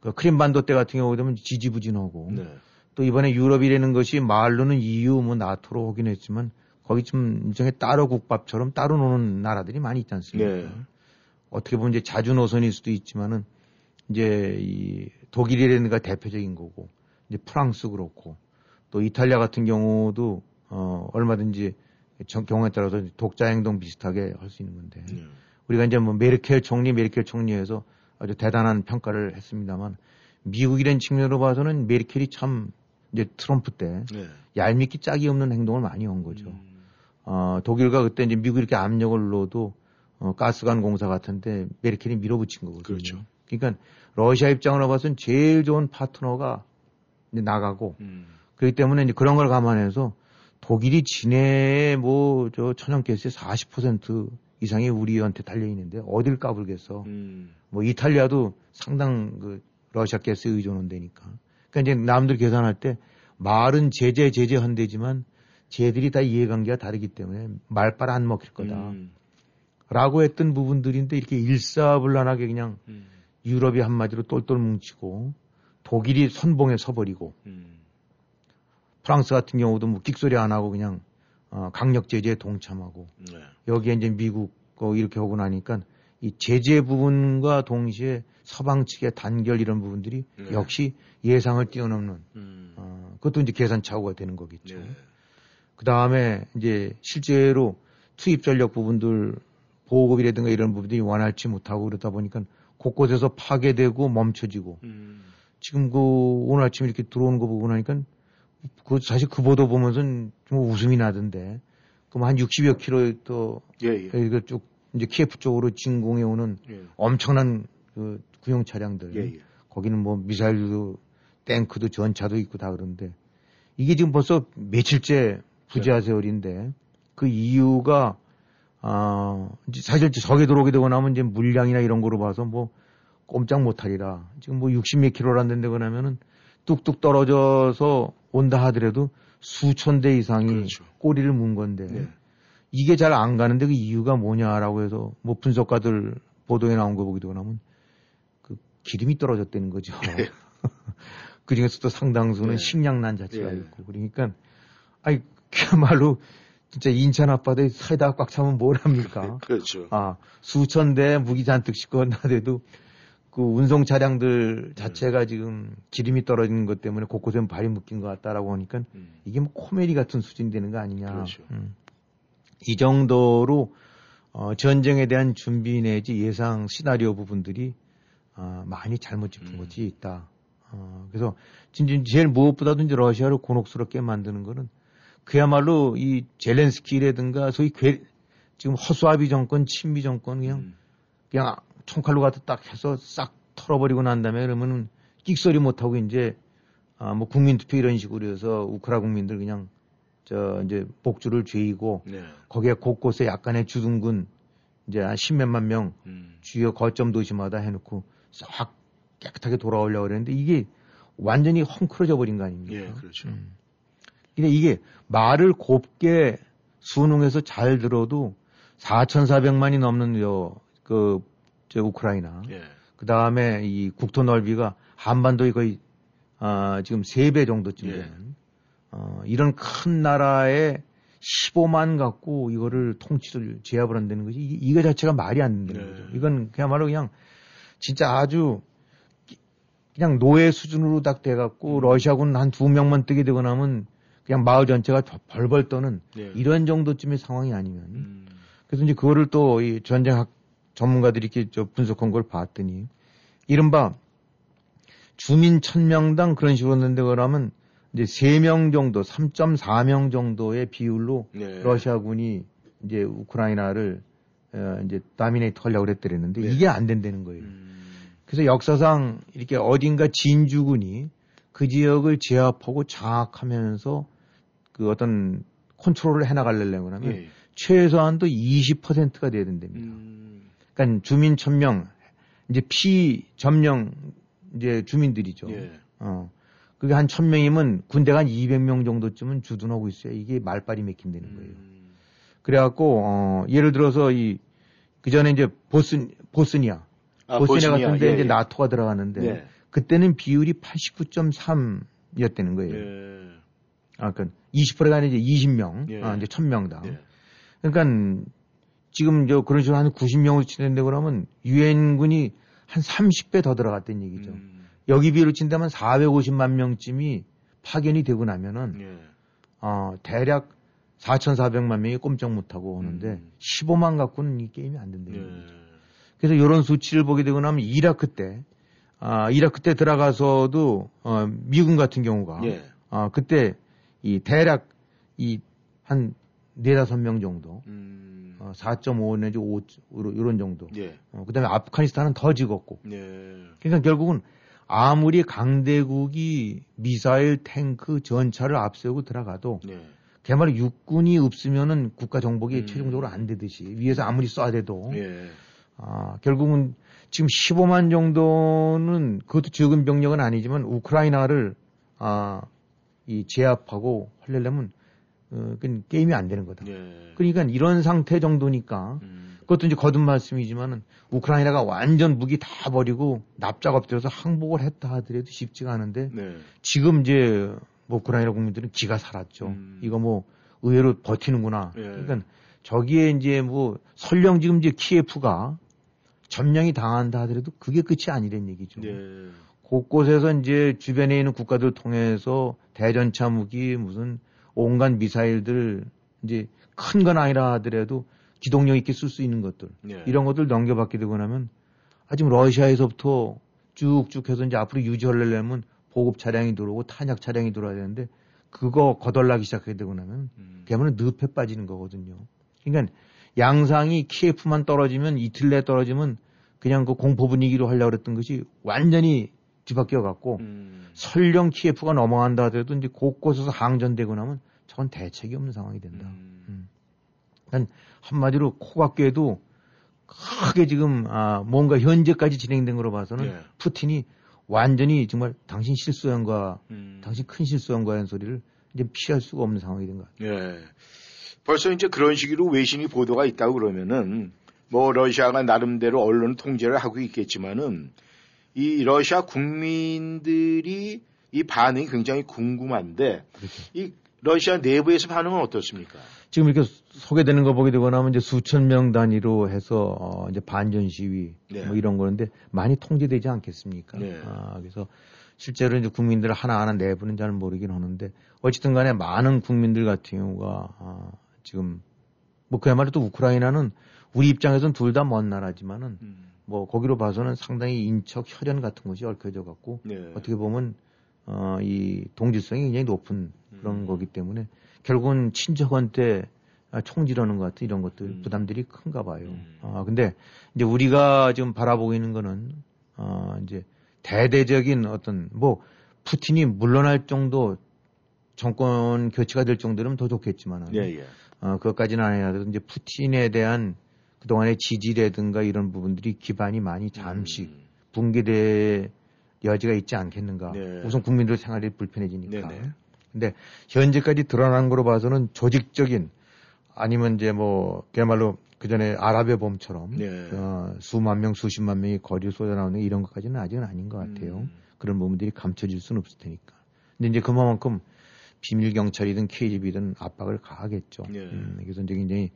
그 크림반도 때 같은 경우 되면 지지부진하고 네. 또 이번에 유럽이라는 것이 말로는 EU 뭐 나토로 하긴 했지만 거기 좀 일종의 따로 국밥처럼 따로 노는 나라들이 많이 있지 않습니까? 네. 어떻게 보면 이제 자주 노선일 수도 있지만은 이제 이 독일이라든가 대표적인 거고 이제 프랑스 그렇고 또 이탈리아 같은 경우도 어 얼마든지 정- 경우에 따라서 독자 행동 비슷하게 할 수 있는 건데 네. 우리가 이제 뭐 메르켈 총리, 메르켈 총리에서 아주 대단한 평가를 했습니다만 미국이라는 측면으로 봐서는 메르켈이 참 이제 트럼프 때 네. 얄밉기 짝이 없는 행동을 많이 한 거죠. 음. 어, 독일과 그때 이제 미국이 이렇게 압력을 넣어도 어, 가스관 공사 같은데 메르켈이 밀어붙인 거거든요. 그렇죠. 그러니까 러시아 입장으로 봐서는 제일 좋은 파트너가 이제 나가고 음. 그렇기 때문에 이제 그런 걸 감안해서 독일이 진해의 뭐저 천연 가스의 40% 이상이 우리한테 달려 있는데 어딜 까불겠어. 음. 뭐 이탈리아도 상당 그 러시아 가스 의존한다니까. 그러니까 이제 남들 계산할 때 말은 제재 제재 한대지만 쟤들이 다 이해관계가 다르기 때문에 말빨 안 먹힐 거다. 음. 라고 했던 부분들인데 이렇게 일사불란하게 그냥 음. 유럽이 한마디로 똘똘 뭉치고 독일이 선봉에 서버리고 음. 프랑스 같은 경우도 뭐 끽소리 안 하고 그냥 어, 강력 제재에 동참하고 네. 여기에 이제 미국 거 이렇게 하고 나니까 이 제재 부분과 동시에 서방 측의 단결 이런 부분들이 네. 역시 예상을 뛰어넘는 음. 어, 그것도 이제 계산 착오가 되는 거겠죠. 네. 그 다음에 이제 실제로 투입 전력 부분들 보급이라든가 이런 부분들이 원활치 못하고 그러다 보니까 곳곳에서 파괴되고 멈춰지고 음. 지금 그 오늘 아침 이렇게 들어오는 거 보고 나니까 그 사실 그 보도 보면서는 좀 웃음이 나던데 그럼 한 60여 킬로 또 예, 예. 여기가 쭉 이제 키예프 쪽으로 진공해 오는 예. 엄청난 그 구형 차량들 예, 예. 거기는 뭐 미사일도 탱크도 전차도 있고 다 그런데 이게 지금 벌써 며칠째 부자 세월인데 그 이유가 아 사실 적에 들어오게 되고 나면 이제 물량이나 이런 거로 봐서 뭐 꼼짝 못하리라 지금 뭐 60몇 킬로라는 데고 나면은 뚝뚝 떨어져서 온다 하더라도 수천 대 이상이 그렇죠. 꼬리를 문 건데 네. 이게 잘 안 가는데 그 이유가 뭐냐라고 해서 뭐 분석가들 보도에 나온 거 되고 나면 그 기름이 떨어졌다는 거죠. 그 중에서도 상당수는 네. 식량난 자체가 네. 있고 그러니까 아이 그야말로 진짜 인천 앞바다에 사이다 꽉 차면 뭘 합니까? 그렇죠. 아 수천 대 무기 잔뜩 싣고 나대도 그 운송 차량들 자체가 지금 기름이 떨어지는 것 때문에 곳곳에 발이 묶인 것 같다라고 하니까 음. 이게 뭐 코미디 같은 수준이 되는 거 아니냐. 그렇죠. 음. 이 정도로 어, 전쟁에 대한 준비 내지 예상 시나리오 부분들이 어, 많이 잘못 짚은 음. 것이 있다. 어, 그래서 진짜 제일 무엇보다도 이제 러시아를 곤혹스럽게 만드는 거는 그야말로 이 젤렌스키라든가 소위 괴, 지금 허수아비 정권, 친미 정권 그냥 음. 그냥 총칼로 갖다 딱 해서 싹 털어버리고 난 다음에 그러면은 끽소리 못하고 이제 아, 뭐 국민투표 이런 식으로 해서 우크라 국민들 그냥 저 이제 복주를 죄이고 네. 거기에 곳곳에 약간의 주둔군 이제 한 십몇만 명 음. 주요 거점 도시마다 해놓고 싹 깨끗하게 돌아오려고 그랬는데 이게 완전히 헝클어져 버린 거 아닙니까? 예, 그렇죠. 음. 근데 이게 말을 곱게 순응해서 잘 들어도 4,400만이 넘는 요, 그, 저 우크라이나. 예. 그 다음에 이 국토 넓이가 한반도의 거의, 아, 지금 3배 정도쯤 예. 되는, 어, 이런 큰 나라에 15만 갖고 이거를 통치를 제압을 한다는 것이 이, 이거 자체가 말이 안 된다는 네. 거죠. 이건 그야말로 그냥 진짜 아주 그냥 노예 수준으로 딱 돼갖고 음. 러시아군 한 두 명만 뜨게 되고 나면 그냥 마을 전체가 벌벌 떠는 예. 이런 정도쯤의 상황이 아니면 음. 그래서 이제 그거를 또 이 전쟁학 전문가들이 이렇게 저 분석한 걸 봤더니 이른바 주민 1000명당 그런 식으로 했는데 그러면 이제 3명 정도, 3.4명 정도의 비율로 네. 러시아군이 이제 우크라이나를 어, 이제 다미네이트 하려고 그랬더랬는데 네. 이게 안 된다는 거예요. 음. 그래서 역사상 이렇게 어딘가 진주군이 그 지역을 제압하고 장악하면서 그 어떤 컨트롤을 해나가려고 하면 예. 최소한도 20%가 돼야 된답니다. 음. 그러니까 주민 1000명, 이제 피 점령 이제 주민들이죠. 예. 어. 그게 한 1000명이면 군대가 한 200명 정도쯤은 주둔하고 있어야 이게 말빨이 맥힌다는 거예요. 음. 그래갖고, 어, 예를 들어서 이, 그 전에 이제 보스, 보스니아. 아, 보스니아 보스니아. 같은데 예, 이제 예. 나토가 들어가는데 네. 그때는 비율이 89.3였다는 거예요. 예. 아, 그러니까 20%가 아니라 이제 20명, 예. 아, 이제 1000명당. 예. 그러니까 지금 저 그런 식으로 한 90명으로 치는데 그러면 유엔군이 한 30배 더 들어갔다는 얘기죠. 음. 여기 비율로 친다면 450만 명쯤이 파견이 되고 나면은 예. 어, 대략 4,400만 명이 꼼짝 못하고 오는데 음. 15만 갖고는 이 게임이 안 된다는 예. 거죠. 그래서 이런 수치를 보게 되고 나면 이라크 때, 아, 이라크 때 들어가서도, 어, 미군 같은 경우가, 예. 아, 그때 이 대략 이한 네다섯 명 정도, 음. 어, 4.5 내지 5, 이런 정도. 예. 어, 그 다음에 아프가니스탄은 더 죽었고. 예. 그러니까 결국은 아무리 강대국이 미사일, 탱크, 전차를 앞세우고 들어가도 예. 그야말로 육군이 없으면은 국가 정복이 음. 최종적으로 안 되듯이 위에서 아무리 쏴대도 예. 아, 결국은 지금 15만 정도는 그것도 적은 병력은 아니지만 우크라이나를 아, 이 제압하고 하려면 어, 그건 게임이 안 되는 거다. 예. 그러니까 이런 상태 정도니까 음. 그것도 이제 거듭 말씀이지만은 우크라이나가 완전 무기 다 버리고 납작 엎드려서 항복을 했다 하더라도 쉽지가 않은데 네. 지금 이제 뭐 우크라이나 국민들은 기가 살았죠. 음. 이거 뭐 의외로 버티는구나. 예. 그러니까 저기에 이제 뭐 설령 지금 이제 키예프가 점령이 당한다 하더라도 그게 끝이 아니란 얘기죠. 네. 곳곳에서 이제 주변에 있는 국가들 통해서 대전차 무기 무슨 온갖 미사일들 이제 큰 건 아니라 하더라도 기동력 있게 쓸 수 있는 것들 네. 이런 것들 넘겨받게 되고 나면 아 지금 러시아에서부터 쭉쭉 해서 이제 앞으로 유지하려면 보급 차량이 들어오고 탄약 차량이 들어와야 되는데 그거 거덜나기 시작하게 되고 나면 음. 그야말로 늪에 빠지는 거거든요. 그러니까 양상이 키예프만 떨어지면 이틀 내에 떨어지면 그냥 그 공포 분위기로 하려고 그랬던 것이 완전히 뒤바뀌어 갖고 음. 설령 키예프가 넘어간다 하더라도 이제 곳곳에서 항전되고 나면 저건 대책이 없는 상황이 된다. 음. 그러니까 한마디로 코각계도 크게 지금 아 뭔가 현재까지 진행된 거로 봐서는 네. 푸틴이 완전히 정말 당신 실수한 거야, 음. 당신 큰 실수한 거야 하는 소리를 이제 피할 수가 없는 상황이 된 것 같아요. 예. 벌써 이제 그런 식으로 외신이 보도가 있다고 그러면은 뭐 러시아가 나름대로 언론 통제를 하고 있겠지만은 이 러시아 국민들이 이 반응이 굉장히 궁금한데 그렇죠. 이 러시아 내부에서 반응은 어떻습니까? 지금 이렇게 소개되는 거 보게 되고 나면 이제 수천 명 단위로 해서 어 이제 반전 시위 네. 뭐 이런 거는데 많이 통제되지 않겠습니까? 네. 아, 그래서 실제로 이제 국민들 하나하나 내부는 잘 모르긴 하는데 어쨌든 간에 많은 국민들 같은 경우가 아, 지금 뭐 그야말로 또 우크라이나는 우리 입장에서는 둘 다 먼 나라지만은 뭐 거기로 봐서는 상당히 인척 혈연 같은 것이 얽혀져 갖고 네. 어떻게 보면 어, 이 동질성이 굉장히 높은 그런 음. 거기 때문에 결국은 친척한테 아, 총질하는 것 같은 이런 것들 음. 부담들이 큰가 봐요. 음. 아, 근데 이제 우리가 지금 바라보고 있는 거는 어, 이제 대대적인 어떤 뭐 푸틴이 물러날 정도 정권 교체가 될 정도면 더 좋겠지만은 예, 예. 어, 그것까지는 아니라도 이제 푸틴에 대한 그동안의 지지라든가 이런 부분들이 기반이 많이 잠시 음. 붕괴될 여지가 있지 않겠는가. 네. 우선 국민들 생활이 불편해지니까. 네네. 근데 현재까지 드러난 거로 봐서는 조직적인 아니면 이제 뭐 그야말로 그 전에 아랍의 봄처럼 네. 어, 수만 명, 수십만 명이 거리로 쏟아 나오는 이런 것까지는 아직은 아닌 것 같아요. 음. 그런 부분들이 감춰질 수는 없을 테니까. 근데 이제 그만큼 비밀 경찰이든 KGB든 압박을 가하겠죠. 네. 음, 그래서 이제 굉장히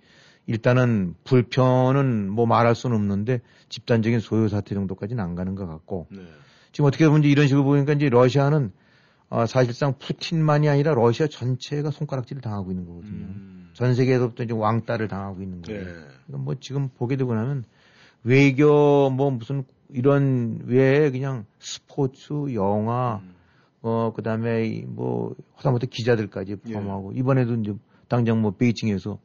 일단은 불편은 뭐 말할 수는 없는데 집단적인 소요 사태 정도까지는 안 가는 것 같고 네. 지금 어떻게 보면 이런 식으로 보니까 이제 러시아는 어, 사실상 푸틴만이 아니라 러시아 전체가 손가락질을 당하고 있는 거거든요. 음. 전 세계에서부터 이제 왕따를 당하고 있는 거예요. 네. 그러니까 뭐 지금 보게 되고 나면 외교 뭐 무슨 이런 외에 그냥 스포츠, 영화, 음. 어 그다음에 이뭐 하다못해 기자들까지 예. 포함하고 이번에도 이제 당장 뭐 베이징에서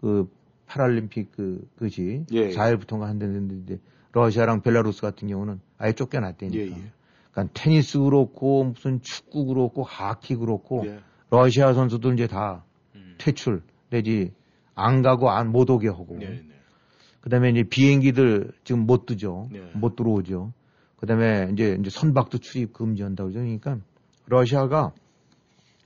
그 파랄림픽 그 그지 예, 예. 4일부터가 한다는데 러시아랑 벨라루스 같은 경우는 아예 쫓겨났다니까. 예, 예. 그러니까 테니스 그렇고 무슨 축구 그렇고 하키 그렇고 예. 러시아 선수들 이제 다 음. 퇴출 내지 안 가고 안 못 오게 하고 네, 네. 그다음에 이제 비행기들 지금 못 뜨죠. 네. 못 들어오죠. 그다음에 이제 이제 선박도 출입 금지한다고 그러죠. 그러니까 러시아가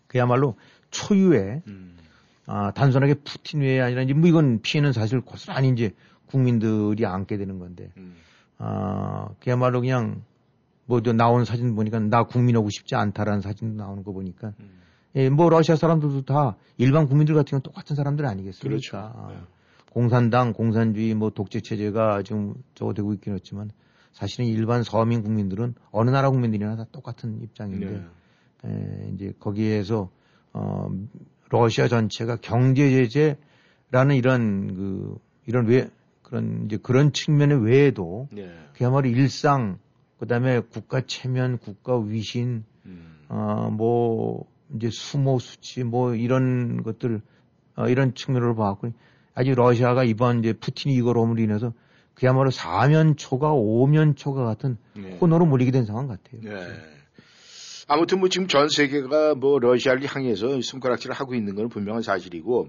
그야말로 초유의 음. 아, 단순하게 푸틴 외에 아니라 이제 뭐 이건 피해는 사실 고스란히 이제 국민들이 안게 되는 건데 음. 아, 그야말로 그냥 뭐 저 나온 사진 보니까 나 국민하고 싶지 않다라는 사진 나오는 거 보니까 음. 예, 뭐 러시아 사람들도 다 일반 국민들 같은 경우는 똑같은 사람들 아니겠습니까? 그렇죠. 아, 네. 공산당, 공산주의, 뭐 독재 체제가 지금 저거 되고 있긴 했지만 사실은 일반 서민 국민들은 어느 나라 국민들이나 다 똑같은 입장인데 네. 에, 이제 거기에서 어 러시아 전체가 경제 제재라는 이런 그 이런 외 그런 이제 그런 측면의 외에도 네. 그야말로 일상 그다음에 국가 체면, 국가 위신 음. 어뭐 이제 수모 수치 뭐 이런 것들 어, 이런 측면으로 봐갖고 아직 러시아가 이번 이제 푸틴이 이걸 오므로 인해서 그야말로 사면초가 오면초가 같은 네. 코너로 몰리게 된 상황 같아요. 네. 아무튼 뭐 지금 전 세계가 뭐 러시아를 향해서 손가락질을 하고 있는 건 분명한 사실이고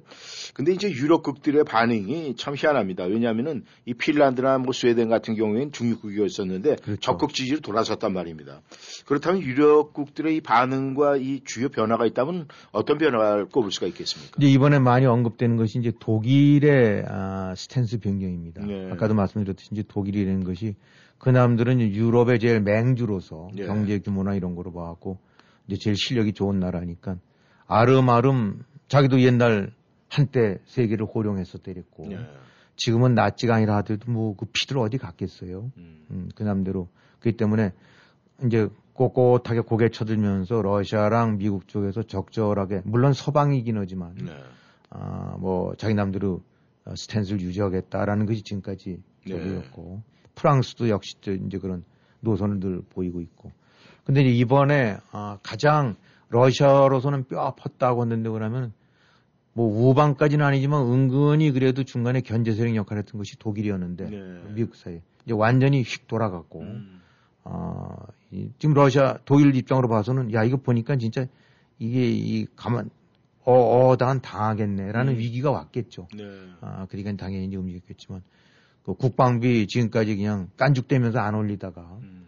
근데 이제 유럽국들의 반응이 참 희한합니다. 왜냐하면은 이 핀란드나 뭐 스웨덴 같은 경우에는 중립국이었었는데 그렇죠. 적극 지지로 돌아섰단 말입니다. 그렇다면 유럽국들의 이 반응과 이 주요 변화가 있다면 어떤 변화를 꼽을 수가 있겠습니까? 이제 이번에 많이 언급되는 것이 이제 독일의 아, 스탠스 변경입니다. 네. 아까도 말씀드렸듯이 이제 독일이라는 것이 그 남들은 유럽의 제일 맹주로서 네. 경제 규모나 이런 거로 봐갖고 이제 제일 실력이 좋은 나라니까 아름아름 자기도 옛날 한때 세계를 호령했었 때렸고 네. 지금은 낫지가 아니라 하더라도 뭐 그 피들 어디 갔겠어요. 음. 음, 그 남대로. 그렇기 때문에 이제 꼿꼿하게 고개 쳐들면서 러시아랑 미국 쪽에서 적절하게 물론 서방이긴 하지만 네. 아, 뭐 자기 남대로 어, 스탠스를 유지하겠다라는 것이 지금까지 네. 저거였고 프랑스도 역시 또 이제 그런 노선을 늘 보이고 있고. 근데 이제 이번에 아, 가장 러시아로서는 뼈 아팠다고 했는데 그러면 뭐 우방까지는 아니지만 은근히 그래도 중간에 견제 세력 역할을 했던 것이 독일이었는데 네. 미국 사이에 이제 완전히 휙 돌아갔고 음. 아, 이, 지금 러시아 독일 입장으로 봐서는 야 이거 보니까 진짜 이게 이 가만 어 어단 당하겠네라는 음. 위기가 왔겠죠. 네. 아 그러니까 당연히 이제 움직였겠지만 그 국방비 지금까지 그냥 깐죽대면서 안 올리다가 음.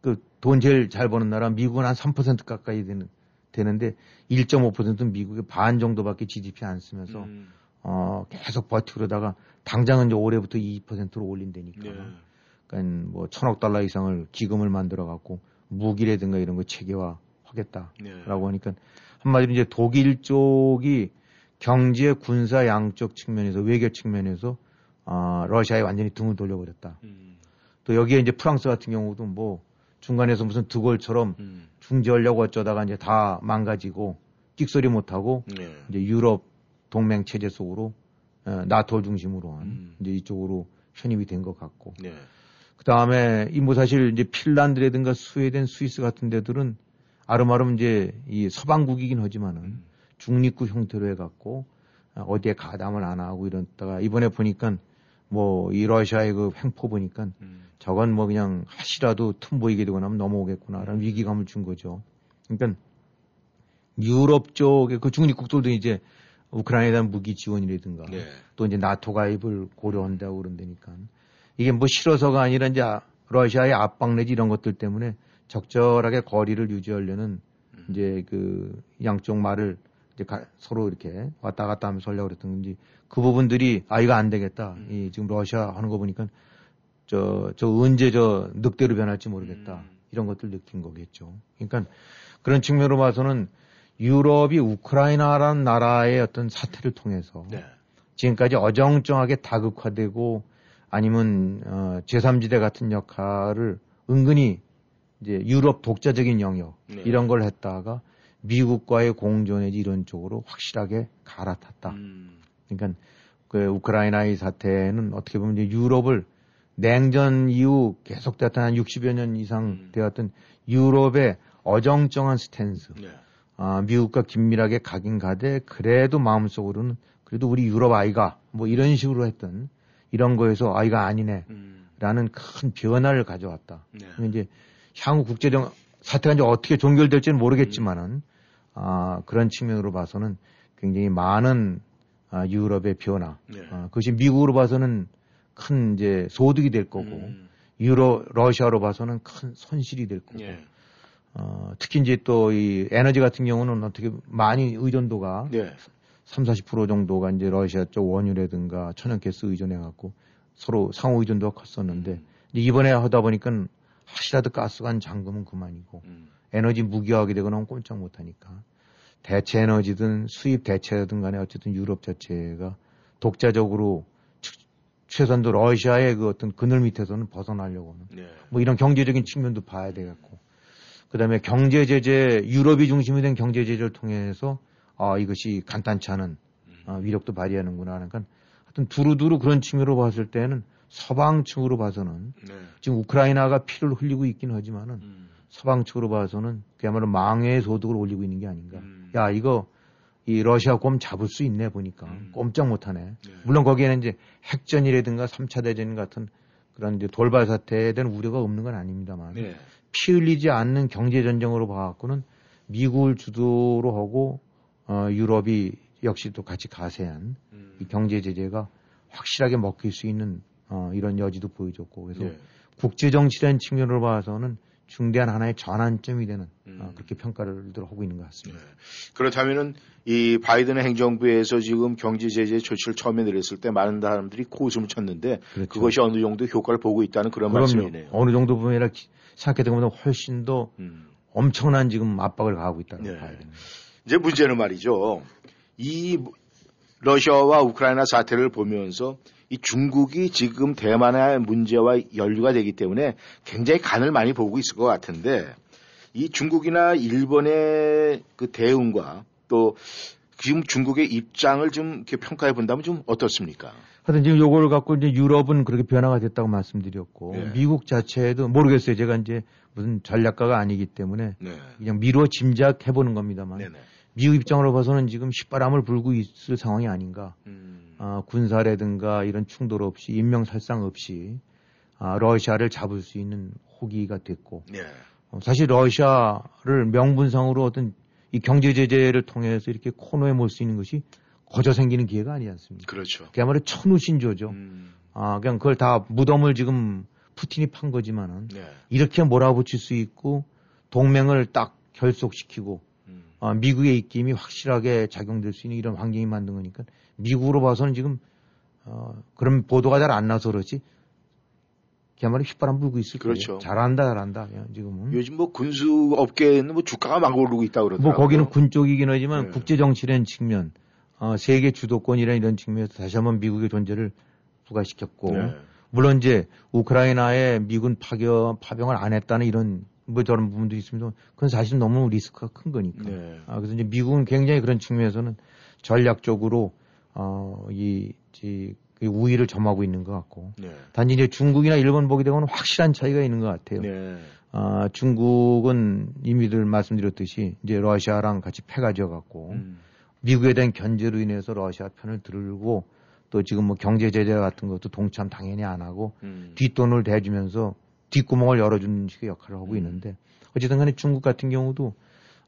그돈 제일 잘 버는 나라 미국은 한 3% 가까이 되는 되는데 1.5%는 미국의 반 정도밖에 GDP 안 쓰면서 음. 어 계속 버티고 그러다가 당장은 이제 올해부터 2%로 올린다니까. 네. 그러니까 뭐 천억 달러 이상을 기금을 만들어 갖고 무기라든가 이런 거 체계화 하겠다라고 네. 하니까 한마디로 이제 독일 쪽이 경제 군사 양쪽 측면에서 외교 측면에서 아 러시아에 완전히 등을 돌려버렸다. 음. 또 여기에 이제 프랑스 같은 경우도 뭐 중간에서 무슨 드골처럼 음. 중재하려고 어쩌다가 이제 다 망가지고 끽소리 못하고 네. 이제 유럽 동맹 체제 속으로 어, 나토 중심으로 한 음. 이제 이쪽으로 편입이 된 것 같고 네. 그 다음에 이 뭐 사실 이제 핀란드라든가 스웨덴, 스위스 같은 데들은 아름아름 이제 이 서방국이긴 하지만은 음. 중립국 형태로 해갖고 아, 어디에 가담을 안 하고 이러다가 이번에 보니까 뭐 이 러시아의 그 횡포 보니까 음. 저건 뭐 그냥 하시라도 틈 보이게 되고 나면 넘어오겠구나라는 위기감을 준 거죠. 그러니까 유럽 쪽의 그 중립국들도 이제 우크라이나에 대한 무기 지원이라든가 네. 또 이제 나토 가입을 고려한다고 그런다니까 이게 뭐 싫어서가 아니라 이제 아- 러시아의 압박 내지 이런 것들 때문에 적절하게 거리를 유지하려는 음. 이제 그 양쪽 말을 이제 가- 서로 이렇게 왔다 갔다 하면서 하려고 그랬던 건지 그 부분들이 아 이거 안 되겠다 음. 이 지금 러시아 하는 거 보니까 저 저 언제 저 늑대로 변할지 모르겠다 음. 이런 것들 느낀 거겠죠 그러니까 그런 측면으로 봐서는 유럽이 우크라이나라는 나라의 어떤 사태를 통해서 네. 지금까지 어정쩡하게 다극화되고 아니면 어, 제3지대 같은 역할을 은근히 이제 유럽 독자적인 영역 네. 이런 걸 했다가 미국과의 공존 내지 이런 쪽으로 확실하게 갈아탔다. 음. 그러니까 그 우크라이나의 사태는 어떻게 보면 이제 유럽을 냉전 이후 계속 되었던 한 60여 년 이상 음. 되었던 유럽의 어정쩡한 스탠스. 네. 아, 미국과 긴밀하게 가긴 가되 그래도 마음속으로는 그래도 우리 유럽 아이가 뭐 이런 식으로 했던 이런 거에서 아이가 아니네 음. 라는 큰 변화를 가져왔다. 네. 이제 향후 국제적 사태가 이제 어떻게 종결될지는 모르겠지만은 아, 그런 측면으로 봐서는 굉장히 많은 아, 유럽의 변화. 네. 아, 그것이 미국으로 봐서는 큰 이제 소득이 될 거고 음. 유로 러시아로 봐서는 큰 손실이 될 거고 네. 어, 특히 이제 또 이 에너지 같은 경우는 어떻게 많이 의존도가 네. 3, 40% 정도가 이제 러시아 쪽 원유라든가 천연가스 의존해 갖고 서로 상호 의존도가 컸었는데 음. 이번에 하다 보니까 가스가 한 잠금은 그만이고 음. 에너지 무기화하게 되거나 꼼짝 못 하니까 대체 에너지든 수입 대체든 간에 어쨌든 유럽 자체가 독자적으로 추- 최소한도 러시아의 그 어떤 그늘 밑에서는 벗어나려고 하는 네. 뭐 이런 경제적인 측면도 봐야 되겠고 그다음에 경제 제재 유럽이 중심이 된 경제 제재를 통해서 아 이것이 간단치 않은 음. 아, 위력도 발휘하는구나 그러니까 하여튼 두루두루 그런 측면으로 봤을 때는 서방 측으로 봐서는 네. 지금 우크라이나가 피를 흘리고 있긴 하지만은 음. 서방 측으로 봐서는 그야말로 망의 소득을 올리고 있는 게 아닌가. 음. 야 이거 이 러시아 곰 잡을 수 있네 보니까 음. 꼼짝 못하네. 네. 물론 거기에는 이제 핵전이라든가 3차 대전 같은 그런 이제 돌발 사태에 대한 우려가 없는 건 아닙니다만 네. 피 흘리지 않는 경제 전쟁으로 봐갖고는 미국을 주도로 하고 어, 유럽이 역시 또 같이 가세한 음. 이 경제 제재가 확실하게 먹힐 수 있는 어, 이런 여지도 보여줬고 그래서 네. 국제 정치라는 측면으로 봐서는 중대한 하나의 전환점이 되는 음. 어, 그렇게 평가를 하고 있는 것 네. 같습니다. 그렇다면은 이 바이든 행정부에서 지금 경제 제재 조치를 처음에 내렸을 때 많은 사람들이 코웃음을 쳤는데 그렇죠. 그것이 어느 정도 효과를 보고 있다는 그런 그럼요. 말씀이네요. 어느 정도 보면 생각했던 것보다 훨씬 더 음. 엄청난 지금 압박을 가하고 있다는 네. 됩니다. 이제 문제는 말이죠. 이 러시아와 우크라이나 사태를 보면서 이 중국이 지금 대만의 문제와 연류가 되기 때문에 굉장히 간을 많이 보고 있을 것 같은데 이 중국이나 일본의 그 대응과 또 지금 중국의 입장을 좀 이렇게 평가해 본다면 좀 어떻습니까? 하여튼 지금 요걸 갖고 이제 유럽은 그렇게 변화가 됐다고 말씀드렸고 네. 미국 자체도 모르겠어요. 제가 이제 무슨 전략가가 아니기 때문에 네. 그냥 미루어 짐작해 보는 겁니다만 네네. 미국 입장으로 봐서는 지금 식바람을 불고 있을 상황이 아닌가. 음. 아, 군사라든가 이런 충돌 없이 인명살상 없이 아, 러시아를 잡을 수 있는 호기가 됐고 네. 어, 사실 러시아를 명분상으로 어떤 이 경제 제재를 통해서 이렇게 코너에 몰 수 있는 것이 거저 생기는 기회가 아니지 않습니까? 그렇죠. 그야말로 천우신조죠. 음. 아, 그냥 그걸 다 무덤을 지금 푸틴이 판 거지만은 네. 이렇게 몰아붙일 수 있고 동맹을 딱 결속시키고 음. 아, 미국의 입김이 확실하게 작용될 수 있는 이런 환경이 만든 거니까 미국으로 봐서는 지금 어, 그런 보도가 잘 안 나서 그렇지 그야말로 휘바람 불고 있을 그렇죠. 거예요. 잘한다 잘한다 그냥 지금은. 요즘 뭐 군수 업계에는 뭐 주가가 막 오르고 있다 그러더라고요. 뭐 거기는 군 쪽이긴 하지만 네. 국제 정치라는 측면, 어, 세계 주도권이라는 이런 측면에서 다시 한번 미국의 존재를 부각시켰고, 네. 물론 이제 우크라이나에 미군 파견 파병을 안 했다는 이런 뭐 저런 부분도 있습니다. 그건 사실 너무 리스크가 큰 거니까. 네. 아, 그래서 이제 미국은 굉장히 그런 측면에서는 전략적으로 어, 이, 이, 그 우위를 점하고 있는 것 같고. 네. 단지 이제 중국이나 일본 보게 되면 확실한 차이가 있는 것 같아요. 네. 아, 중국은 이미들 말씀드렸듯이 이제 러시아랑 같이 패가 져갖고 음. 미국에 대한 견제로 인해서 러시아 편을 들고 또 지금 뭐 경제 제재 같은 것도 동참 당연히 안 하고 음. 뒷돈을 대주면서 뒷구멍을 열어주는 식의 역할을 하고 음. 있는데 어쨌든 간에 중국 같은 경우도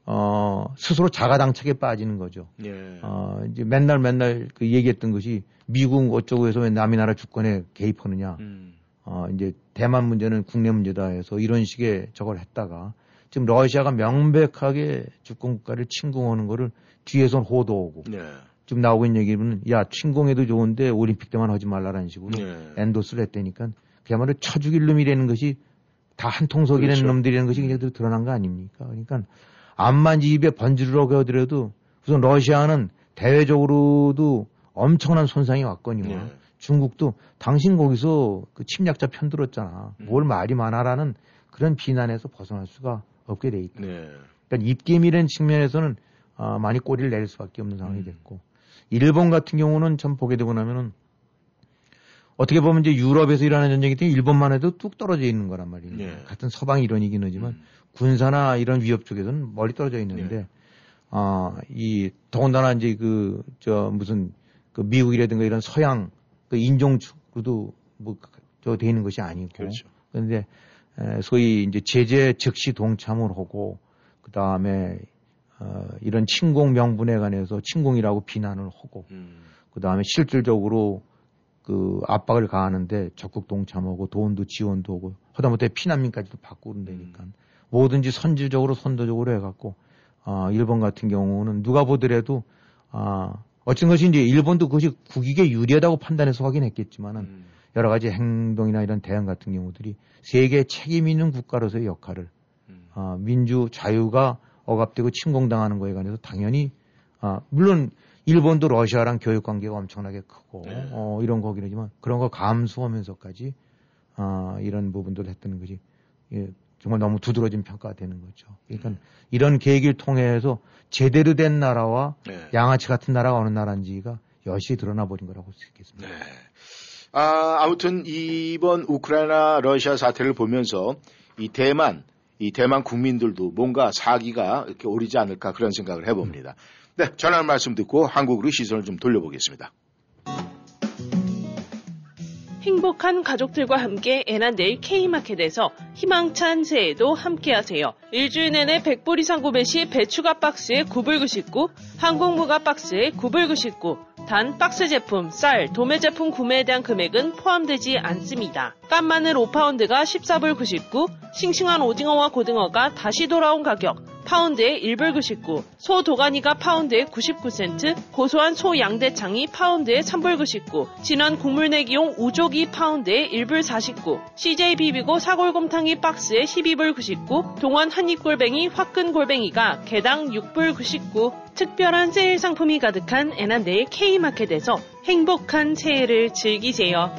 어, 스스로 자가당착에 빠지는 거죠. 네. 어, 이제 맨날 맨날 그 얘기했던 것이 미국 어쩌고 해서 왜 남의 나라 주권에 개입하느냐. 음. 어, 이제 대만 문제는 국내 문제다 해서 이런 식의 저걸 했다가 지금 러시아가 명백하게 주권 국가를 침공하는 거를 뒤에선 호도하고 네. 지금 나오고 있는 얘기는 야 침공해도 좋은데 올림픽 때만 하지 말라라는 식으로 네. 엔도스를 했다니까 그야말로 쳐 죽일 놈이라는 것이 다 한 통속이라는 그렇죠. 놈들이라는 것이 그냥 드러난 거 아닙니까? 그러니까 암만 입에 번지르려고 하더라도 우선 러시아는 대외적으로도 엄청난 손상이 왔거니와 네. 중국도 당신 거기서 그 침략자 편 들었잖아. 음. 뭘 말이 많아라는 그런 비난에서 벗어날 수가 없게 돼 있다. 네. 그러니까 입김이라는 측면에서는 아, 많이 꼬리를 내릴 수밖에 없는 상황이 음. 됐고 일본 같은 경우는 참 보게 되고 나면은 어떻게 보면 이제 유럽에서 일어나는 전쟁이 때문에 일본만 해도 뚝 떨어져 있는 거란 말이에요. 네. 같은 서방 일원이긴 하지만 음. 군사나 이런 위협 쪽에서는 멀리 떨어져 있는데 네. 아, 이 더군다나 이제 그 저 무슨 그 미국이라든가 이런 서양 그 인종으로도 뭐저 돼 있는 것이 아니고 그렇죠. 그런데 에, 소위 이제 제재 즉시 동참을 하고 그 다음에 어, 이런 침공 명분에 관해서 침공이라고 비난을 하고 음. 그 다음에 실질적으로 그 압박을 가하는데 적극 동참하고 돈도 지원도 하고 하다못해 피난민까지도 받고 그런다니까 음. 뭐든지 선질적으로 선도적으로 해갖고 아 일본 같은 경우는 누가 보더라도 아 어쩐 것이 이제 일본도 그것이 국익에 유리하다고 판단해서 확인했겠지만은 음. 여러 가지 행동이나 이런 대응 같은 경우들이 세계 책임 있는 국가로서의 역할을 음. 아, 민주 자유가 억압되고 침공당하는 거에 관해서 당연히 아, 물론 일본도 러시아랑 교육 관계가 엄청나게 크고 네. 어, 이런 거긴 하지만 그런 거 감수하면서까지 아, 이런 부분들을 했다는 것이 예, 정말 너무 두드러진 평가가 되는 거죠. 그러니까 음. 이런 계기를 통해서 제대로 된 나라와 네. 양아치 같은 나라가 어느 나라인지가 여실히 드러나 버린 거라고 할수 있겠습니다. 네. 아, 아무튼 이번 우크라이나 러시아 사태를 보면서 이 대만, 이 대만 국민들도 뭔가 사기가 이렇게 오리지 않을까 그런 생각을 해봅니다. 네, 전화 말씀 듣고 한국으로 시선을 좀 돌려보겠습니다. 행복한 가족들과 함께 애난데일 K마켓에서 희망찬 새해도 함께하세요. 일주일 내내 100불 이상 구매 시 배추가 박스에 9불99, 항공무가 박스에 9불99. 단 박스 제품, 쌀, 도매 제품 구매에 대한 금액은 포함되지 않습니다. 깐 마늘 5파운드가 14불 99, 싱싱한 오징어와 고등어가 다시 돌아온 가격. 파운드에 1불 99, 소 도가니가 파운드에 99센트, 고소한 소 양대창이 파운드에 3불 99, 진한 국물 내기용 우족이 파운드에 1불 49, CJ 비비고 사골곰탕이 박스에 12불 99, 동원 한입골뱅이 화끈 골뱅이가 개당 6불 99, 특별한 세일 상품이 가득한 애난데일 K마켓에서 행복한 새해를 즐기세요.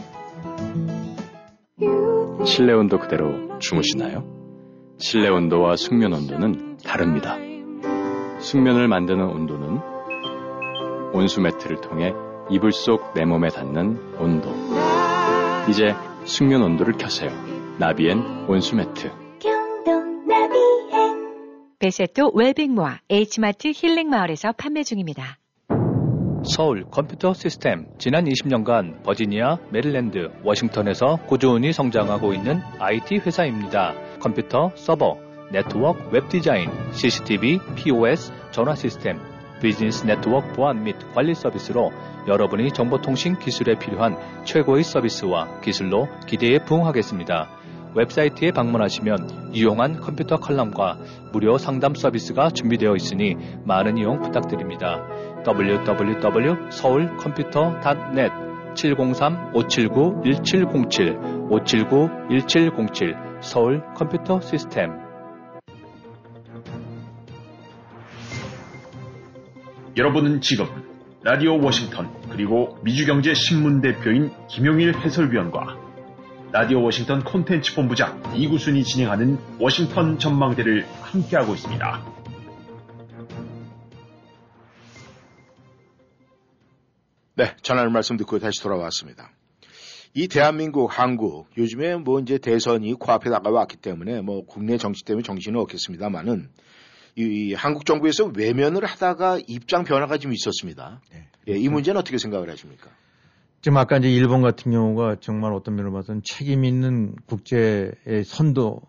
실내 온도 그대로 주무시나요? 실내 온도와 숙면 온도는 다릅니다. 숙면을 만드는 온도는 온수 매트를 통해 이불 속 내 몸에 닿는 온도. 이제 숙면 온도를 켜세요. 나비엔 온수 매트. 베세토 웰빙모아 H마트 힐링마을에서 판매 중입니다. 서울 컴퓨터 시스템 지난 20년간 버지니아, 메릴랜드, 워싱턴에서 꾸준히 성장하고 있는 IT 회사입니다. 컴퓨터, 서버, 네트워크, 웹 디자인, CCTV, POS, 전화 시스템, 비즈니스 네트워크 보안 및 관리 서비스로 여러분이 정보통신 기술에 필요한 최고의 서비스와 기술로 기대에 부응하겠습니다. 웹사이트에 방문하시면 유용한 컴퓨터 칼럼과 무료 상담 서비스가 준비되어 있으니 많은 이용 부탁드립니다. www.서울컴퓨터.net 703-579-1707 579-1707 서울 컴퓨터 시스템 여러분은 지금 라디오 워싱턴 그리고 미주경제 신문 대표인 김용일 해설위원과 라디오 워싱턴 콘텐츠 본부장 이구순이 진행하는 워싱턴 전망대를 함께하고 있습니다. 네, 전하는 말씀 듣고 다시 돌아왔습니다. 이 대한민국, 한국, 요즘에 뭐 이제 대선이 코앞에 다가왔기 때문에 뭐 국내 정치 때문에 정신은 없겠습니다만은 이, 이 한국 정부에서 외면을 하다가 입장 변화가 좀 있었습니다. 네. 예, 이 문제는 어떻게 생각을 하십니까? 지금 아까 이제 일본 같은 경우가 정말 어떤 면을 봐서는 책임 있는 국제의 선도,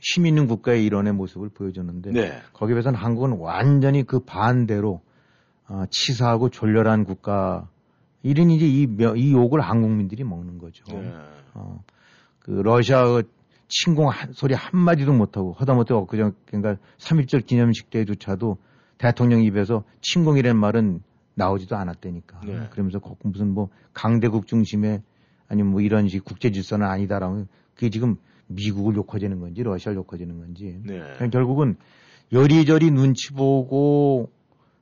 힘 있는 국가의 일원의 모습을 보여줬는데 네. 거기에 비해서는 한국은 완전히 그 반대로 어, 치사하고 졸렬한 국가 이런 이제 이, 며- 이 욕을 한국민들이 먹는 거죠. 네. 어, 그 러시아 침공 한, 소리 한마디도 못하고 허다못해 엊그저 그러니까 3.1절 기념식 때조차도 대통령 입에서 침공이라는 말은 나오지도 않았다니까. 네. 그러면서 꼭 무슨 뭐 강대국 중심의 아니면 뭐 이런 식 국제 질서는 아니다라고 그게 지금 미국을 욕하자는 건지 러시아를 욕하자는 건지 네. 결국은 여리저리 눈치 보고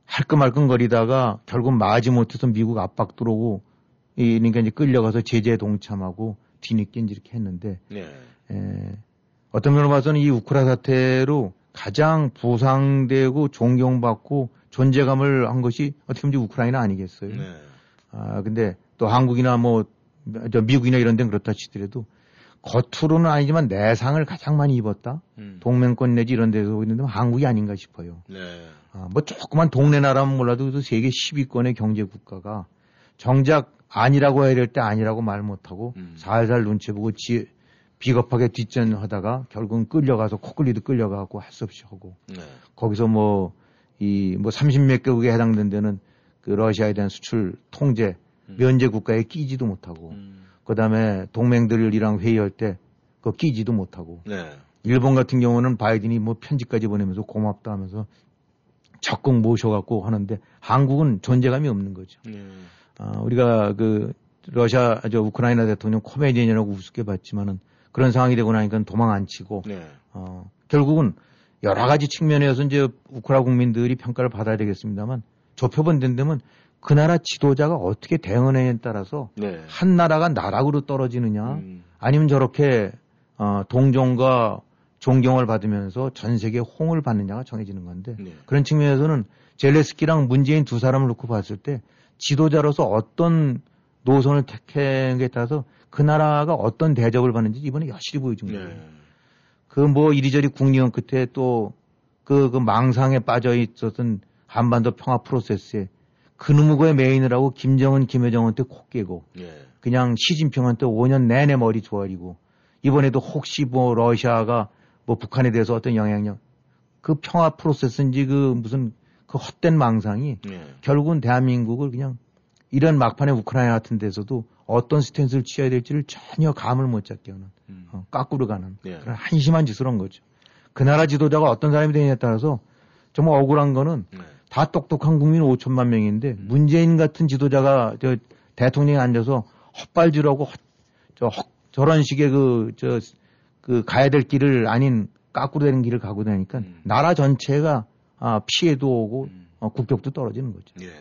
할끔할끔 거리다가 결국 마지 못해서 미국 압박 들어오고 이러니까 이제 끌려가서 제재 동참하고 뒤늦게 이제 이렇게 했는데 네. 에, 어떤 면으로 봐서는 이 우크라 사태로 가장 부상되고 존경받고 존재감을 한 것이 어떻게 보면 우크라이나 아니겠어요. 네. 아, 근데 또 한국이나 뭐, 저 미국이나 이런 데는 그렇다 치더라도 겉으로는 아니지만 내상을 가장 많이 입었다. 음. 동맹권 내지 이런 데서 있는데 한국이 아닌가 싶어요. 네. 아, 뭐 조그만 동네 나라면 몰라도 그 세계 10위권의 경제 국가가 정작 아니라고 해야 될 때 아니라고 말 못하고 음. 살살 눈치 보고 지, 비겁하게 뒷전하다가 결국은 끌려가서 코끌리도 끌려가고 할 수 없이 하고 네. 거기서 뭐 이 뭐 30몇 개국에 해당된 데는 그 러시아에 대한 수출 통제 면제 국가에 끼지도 못하고 음. 그다음에 동맹들이랑 회의할 때 그거 끼지도 못하고 네. 일본 같은 경우는 바이든이 뭐 편지까지 보내면서 고맙다 하면서 적극 모셔갖고 하는데 한국은 존재감이 없는 거죠. 네. 아, 우리가 그 러시아 저 우크라이나 대통령 코미디언이라고 우습게 봤지만은 그런 상황이 되고 나니까 도망 안 치고 네. 어, 결국은 여러 가지 측면에서 이제 우크라 국민들이 평가를 받아야 되겠습니다만 좁혀본 데면 그 나라 지도자가 어떻게 대응하느냐에 따라서 네. 한 나라가 나락으로 떨어지느냐 음. 아니면 저렇게 어, 동정과 존경을 받으면서 전 세계 홍을 받느냐가 정해지는 건데 네. 그런 측면에서는 젤레스키랑 문재인 두 사람을 놓고 봤을 때 지도자로서 어떤 노선을 택하게 따라서 그 나라가 어떤 대접을 받는지 이번에 여실히 보여준 거예요. 네. 그뭐 이리저리 국리원 끝에 또 그, 그 망상에 빠져 있었던 한반도 평화 프로세스에 그놈의 메인을 하고 김정은, 김여정한테 코 깨고 네. 그냥 시진핑한테 5년 내내 머리 조아리고 이번에도 혹시 뭐 러시아가 뭐 북한에 대해서 어떤 영향력 그 평화 프로세스인지 그 무슨 그 헛된 망상이 네. 결국은 대한민국을 그냥 이런 막판에 우크라이나 같은 데서도 어떤 스탠스를 취해야 될지를 전혀 감을 못 잡게 하는 음. 어, 까꾸로 가는 예. 그런 한심한 짓을 한 거죠. 그 나라 지도자가 어떤 사람이 되느냐에 따라서 정말 억울한 거는 네. 다 똑똑한 국민 5천만 명인데 문재인 같은 지도자가 저 대통령에 앉아서 헛발질하고 헛- 저 헛- 저런 식의 그 저 그 가야 될 길을 아닌 까꾸로 되는 길을 가고 다니까 음. 나라 전체가 아, 피해도 오고 어, 국격도 떨어지는 거죠. 예.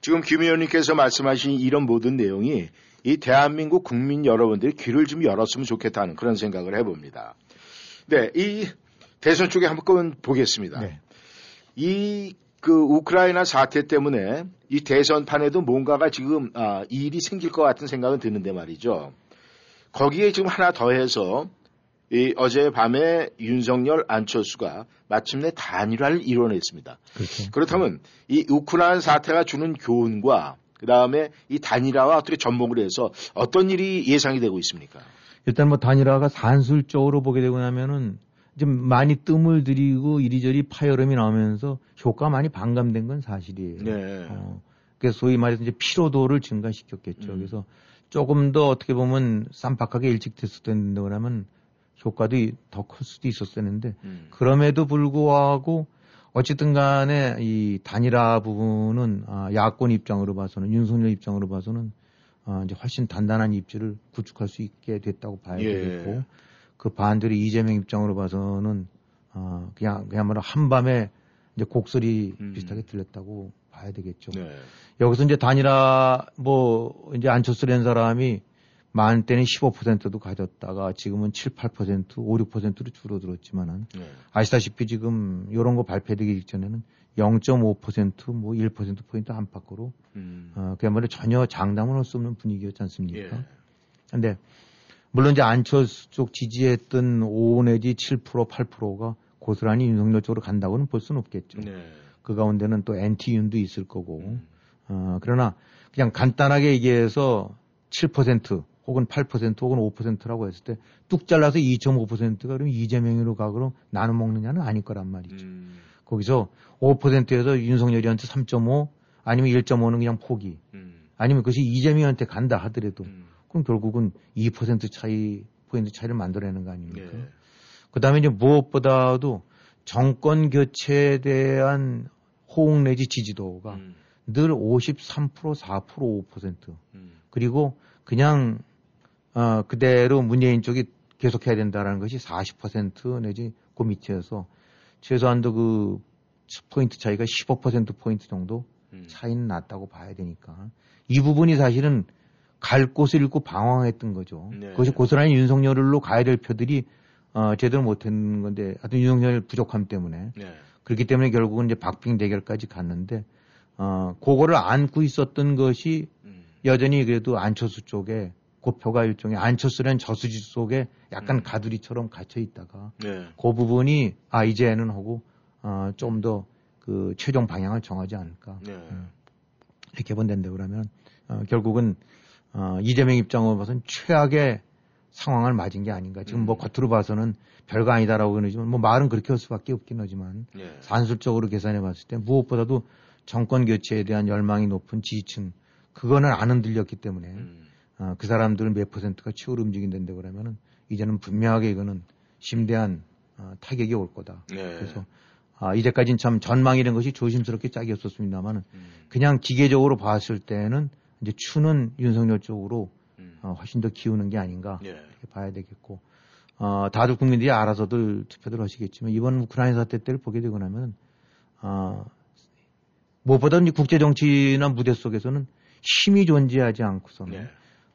지금 김 의원님께서 말씀하신 이런 모든 내용이 이 대한민국 국민 여러분들이 귀를 좀 열었으면 좋겠다는 그런 생각을 해봅니다. 네, 이 대선 쪽에 한번 보겠습니다. 네. 이그 우크라이나 사태 때문에 이 대선판에도 뭔가가 지금 아, 일이 생길 것 같은 생각은 드는데 말이죠. 거기에 지금 하나 더해서 이 어제 밤에 윤석열 안철수가 마침내 단일화를 이뤄냈습니다. 그렇죠. 그렇다면 이 우크라이나 사태가 주는 교훈과 그 다음에 이 단일화와 어떻게 접목을 해서 어떤 일이 예상이 되고 있습니까? 일단 뭐 단일화가 산술적으로 보게 되고 나면은 좀 많이 뜸을 들이고 이리저리 파열음이 나오면서 효과 많이 반감된 건 사실이에요. 네. 어, 그래서 소위 말해서 이제 피로도를 증가시켰겠죠. 음. 그래서 조금 더 어떻게 보면 쌈박하게 일찍 됐었는데 그러면 효과도 더 클 수도 있었었는데 음. 그럼에도 불구하고 어쨌든 간에 이 단일화 부분은 아, 야권 입장으로 봐서는 윤석열 입장으로 봐서는 아, 이제 훨씬 단단한 입지를 구축할 수 있게 됐다고 봐야 예. 되겠고 그 반대로 이재명 입장으로 봐서는 아, 그냥 그야말로 한밤에 이제 곡소리 음. 비슷하게 들렸다고 봐야 되겠죠. 네. 여기서 이제 단일화 뭐 이제 안철수라는 사람이 만 때는 15%도 가졌다가 지금은 7, 8%, 5, 6%로 줄어들었지만은 네. 아시다시피 지금 이런 거 발표되기 직전에는 0.5%뭐 1% 포인트 안팎으로 음. 어, 그야말로 전혀 장담을 할 수 없는 분위기였지 않습니까? 예. 근데 물론 이제 안철수 쪽 지지했던 5 내지 7% 8%가 고스란히 윤석열 쪽으로 간다고는 볼 수는 없겠죠. 네. 그 가운데는 또 엔티윤도 있을 거고 음. 어, 그러나 그냥 간단하게 얘기해서 7% 혹은 8% 혹은 5%라고 했을 때 뚝 잘라서 2.5%가 그럼 이재명으로 가 그럼 나눠 먹느냐는 아닐 거란 말이죠. 음. 거기서 5%에서 윤석열이한테 3.5 아니면 1.5는 그냥 포기 음. 아니면 그것이 이재명한테 간다 하더라도 음. 그럼 결국은 2% 차이 포인트 차이를 만들어내는 거 아닙니까? 예. 그다음에 이제 무엇보다도 정권 교체에 대한 호응 내지 지지도가 음. 늘 53%, 4%, 5%. 음. 그리고 그냥 어 그대로 문재인 쪽이 계속해야 된다라는 것이 40% 내지 그 밑에서 최소한도 그 포인트 차이가 15% 포인트 정도 음. 차이는 났다고 봐야 되니까 이 부분이 사실은 갈 곳을 잃고 방황했던 거죠. 네. 그것이 고스란히 윤석열로 가야 될 표들이 어, 제대로 못했는 건데 하여튼 윤석열 부족함 때문에 네. 그렇기 때문에 결국은 이제 박빙 대결까지 갔는데 어, 그거를 안고 있었던 것이 음. 여전히 그래도 안철수 쪽에 고표가 일종의 안철수라는 저수지 속에 약간 음. 가두리처럼 갇혀 있다가 네. 그 부분이 아 이제는 하고 어, 좀 더 그 최종 방향을 정하지 않을까 네. 음. 이렇게 본다는데 그러면 어, 결국은 어, 이재명 입장으로 봐서는 최악의 상황을 맞은 게 아닌가. 지금 뭐 음. 겉으로 봐서는 별거 아니다라고 그러지만 뭐 말은 그렇게 할 수밖에 없긴 하지만 네. 산술적으로 계산해 봤을 때 무엇보다도 정권 교체에 대한 열망이 높은 지지층 그거는 안 흔들렸기 때문에 음. 어, 그 사람들은 몇 퍼센트가 치우로 움직인다는데 그러면은 이제는 분명하게 이거는 심대한 어, 타격이 올 거다. 네. 그래서 아, 이제까지는 참 전망이라는 것이 조심스럽게 짝이었었습니다만은 음. 그냥 기계적으로 봤을 때는 이제 추는 윤석열 쪽으로 음. 어, 훨씬 더 기우는 게 아닌가 예. 이렇게 봐야 되겠고 어, 다들 국민들이 알아서들 투표들 하시겠지만 이번 우크라이나 사태 때를 보게 되고 나면 어, 무엇보다 이 국제 정치나 무대 속에서는 힘이 존재하지 않고서는 네.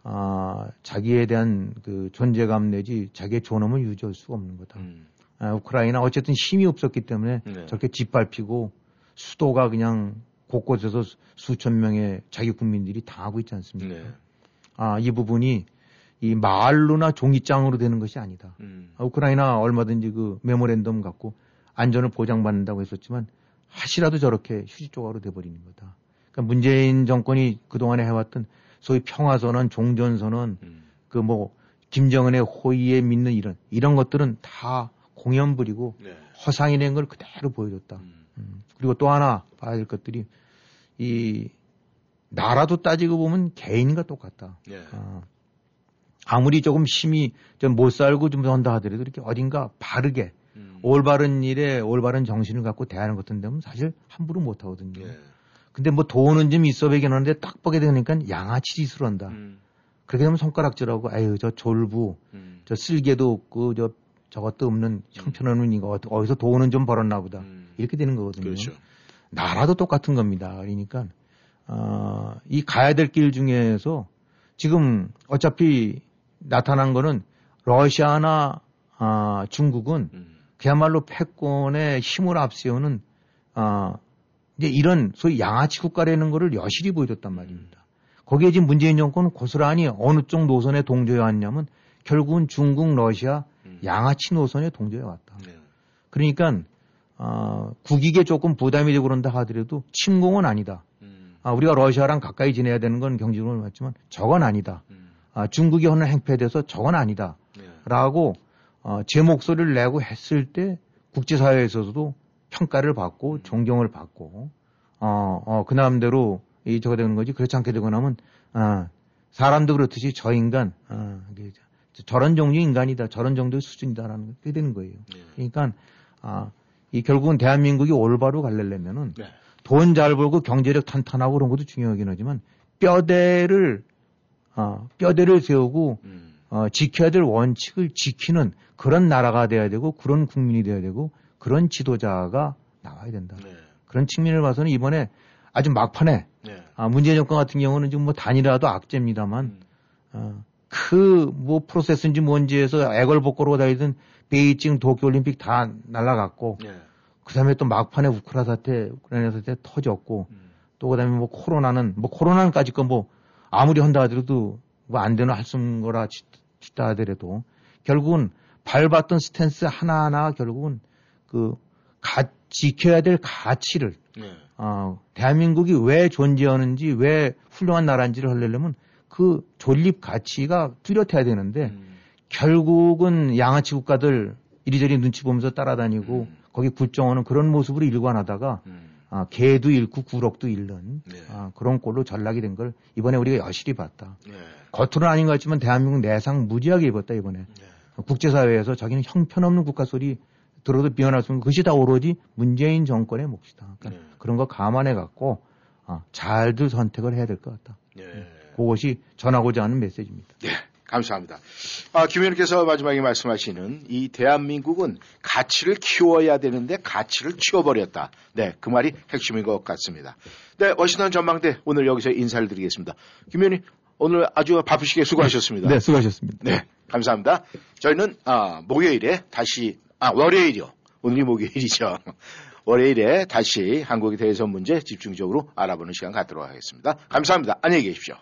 아, 자기에 대한 그 존재감 내지 자기의 존엄을 유지할 수가 없는 거다. 음. 아, 우크라이나 어쨌든 힘이 없었기 때문에 네. 저렇게 짓밟히고 수도가 그냥 곳곳에서 수- 수천 명의 자기 국민들이 당하고 있지 않습니까? 네. 아, 이 부분이 이 말로나 종이장으로 되는 것이 아니다. 음. 아, 우크라이나 얼마든지 그 메모랜덤 갖고 안전을 보장받는다고 했었지만 하시라도 저렇게 휴지 조각으로 돼버리는 거다. 그러니까 문재인 정권이 그동안에 해왔던 소위 평화선언, 종전선언, 음. 그뭐 김정은의 호의에 믿는 이런 이런 것들은 다 공연 부리고 네. 허상이 된걸 그대로 보여줬다. 음. 음. 그리고 또 하나 봐야 될 것들이 이 나라도 따지고 보면 개인과 똑같다. 예. 어, 아무리 조금 심히 좀 못 살고 좀 한다 하더라도 이렇게 어딘가 바르게 음. 올바른 일에 올바른 정신을 갖고 대하는 것 같은 데는 사실 함부로 못 하거든요. 예. 근데 뭐 돈은 좀 있어 보이긴 하는데 딱 보게 되니까 양아치 짓을 한다. 음. 그렇게 되면 손가락질하고 아유 저 졸부 음. 저 쓸개도 없고 저 저것도 없는 형편없는 이거 어디- 어디서 돈은 좀 벌었나 보다. 음. 이렇게 되는 거거든요. 그렇죠. 나라도 똑같은 겁니다. 그러니까 어, 이 가야 될 길 중에서 지금 어차피 나타난 거는 러시아나 아, 중국은 음. 그야말로 패권의 힘을 앞세우는 아, 이제 이런 소위 양아치 국가라는 거를 여실히 보여줬단 말입니다. 거기에 지금 문재인 정권은 고스란히 어느 쪽 노선에 동조해 왔냐면 결국은 중국, 러시아 음. 양아치 노선에 동조해 왔다. 네. 그러니까 어, 국익에 조금 부담이 되고 그런다 하더라도 침공은 아니다. 음. 아, 우리가 러시아랑 가까이 지내야 되는 건 경제적으로 맞지만 저건 아니다. 음. 아, 중국이 하는 행패에 대해서 저건 아니다. 네. 라고 어, 제 목소리를 내고 했을 때 국제사회에서도 평가를 받고 존경을 받고 어, 어, 그 나름대로 이 저거 되는 거지 그렇지 않게 되고 나면 아, 사람도 그렇듯이 저 인간 저- 저런 종류의 인간이다 저런 정도의 수준이다라는 게 되는 거예요. 네. 그러니까 아, 이 결국은 대한민국이 올바로 가려면은 네. 돈잘 벌고 경제력 탄탄하고 그런 것도 중요하긴 하지만 뼈대를 어, 뼈대를 세우고 음. 어, 지켜야 될 원칙을 지키는 그런 나라가 돼야 되고 그런 국민이 돼야 되고 그런 지도자가 나와야 된다. 네. 그런 측면을 봐서는 이번에 아주 막판에 네. 아, 문재인 정권 같은 경우는 지금 뭐 단일화도 악재입니다만 음. 어, 그뭐 프로세스인지 뭔지 해서 애걸복걸로 다니던 베이징 도쿄올림픽 다 날라갔고 네. 그다음에 또 막판에 우크라 사태, 우크라이나 사태 터졌고 음. 또 그다음에 뭐 코로나는 뭐 코로나는까지 건뭐 아무리 한다 하더라도 뭐 안 되는 할씀 거라 치- 치다 하더라도 결국은 밟았던 스탠스 하나하나 결국은 그 가, 지켜야 될 가치를 네. 어, 대한민국이 왜 존재하는지 왜 훌륭한 나라인지를 하려면 그 존립 가치가 뚜렷해야 되는데 음. 결국은 양아치 국가들 이리저리 눈치 보면서 따라다니고 음. 거기 굴종하는 그런 모습으로 일관하다가 음. 아, 개도 잃고 구럭도 잃는 네. 아, 그런 꼴로 전락이 된 걸 이번에 우리가 여실히 봤다. 네. 겉으로는 아닌 것 같지만 대한민국 내상 무지하게 입었다 이번에. 네. 국제사회에서 자기는 형편없는 국가 소리 들어도 미안할 수 없는 그것이 다 오로지 문재인 정권의 몫이다. 그러니까 네. 그런 거 감안해 갖고 아, 잘들 선택을 해야 될 것 같다. 네. 그것이 전하고자 하는 메시지입니다. 네, 감사합니다. 아, 김 의원께서 마지막에 말씀하시는 이 대한민국은 가치를 키워야 되는데 가치를 치워버렸다. 네, 그 말이 핵심인 것 같습니다. 네, 워싱턴 전망대 오늘 여기서 인사를 드리겠습니다. 김 의원님, 오늘 아주 바쁘시게 수고하셨습니다. 네, 수고하셨습니다. 네, 감사합니다. 저희는 아, 목요일에 다시 아 월요일이요. 오늘이 목요일이죠. 월요일에 다시 한국에 대해서 문제 집중적으로 알아보는 시간 갖도록 하겠습니다. 감사합니다. 안녕히 계십시오.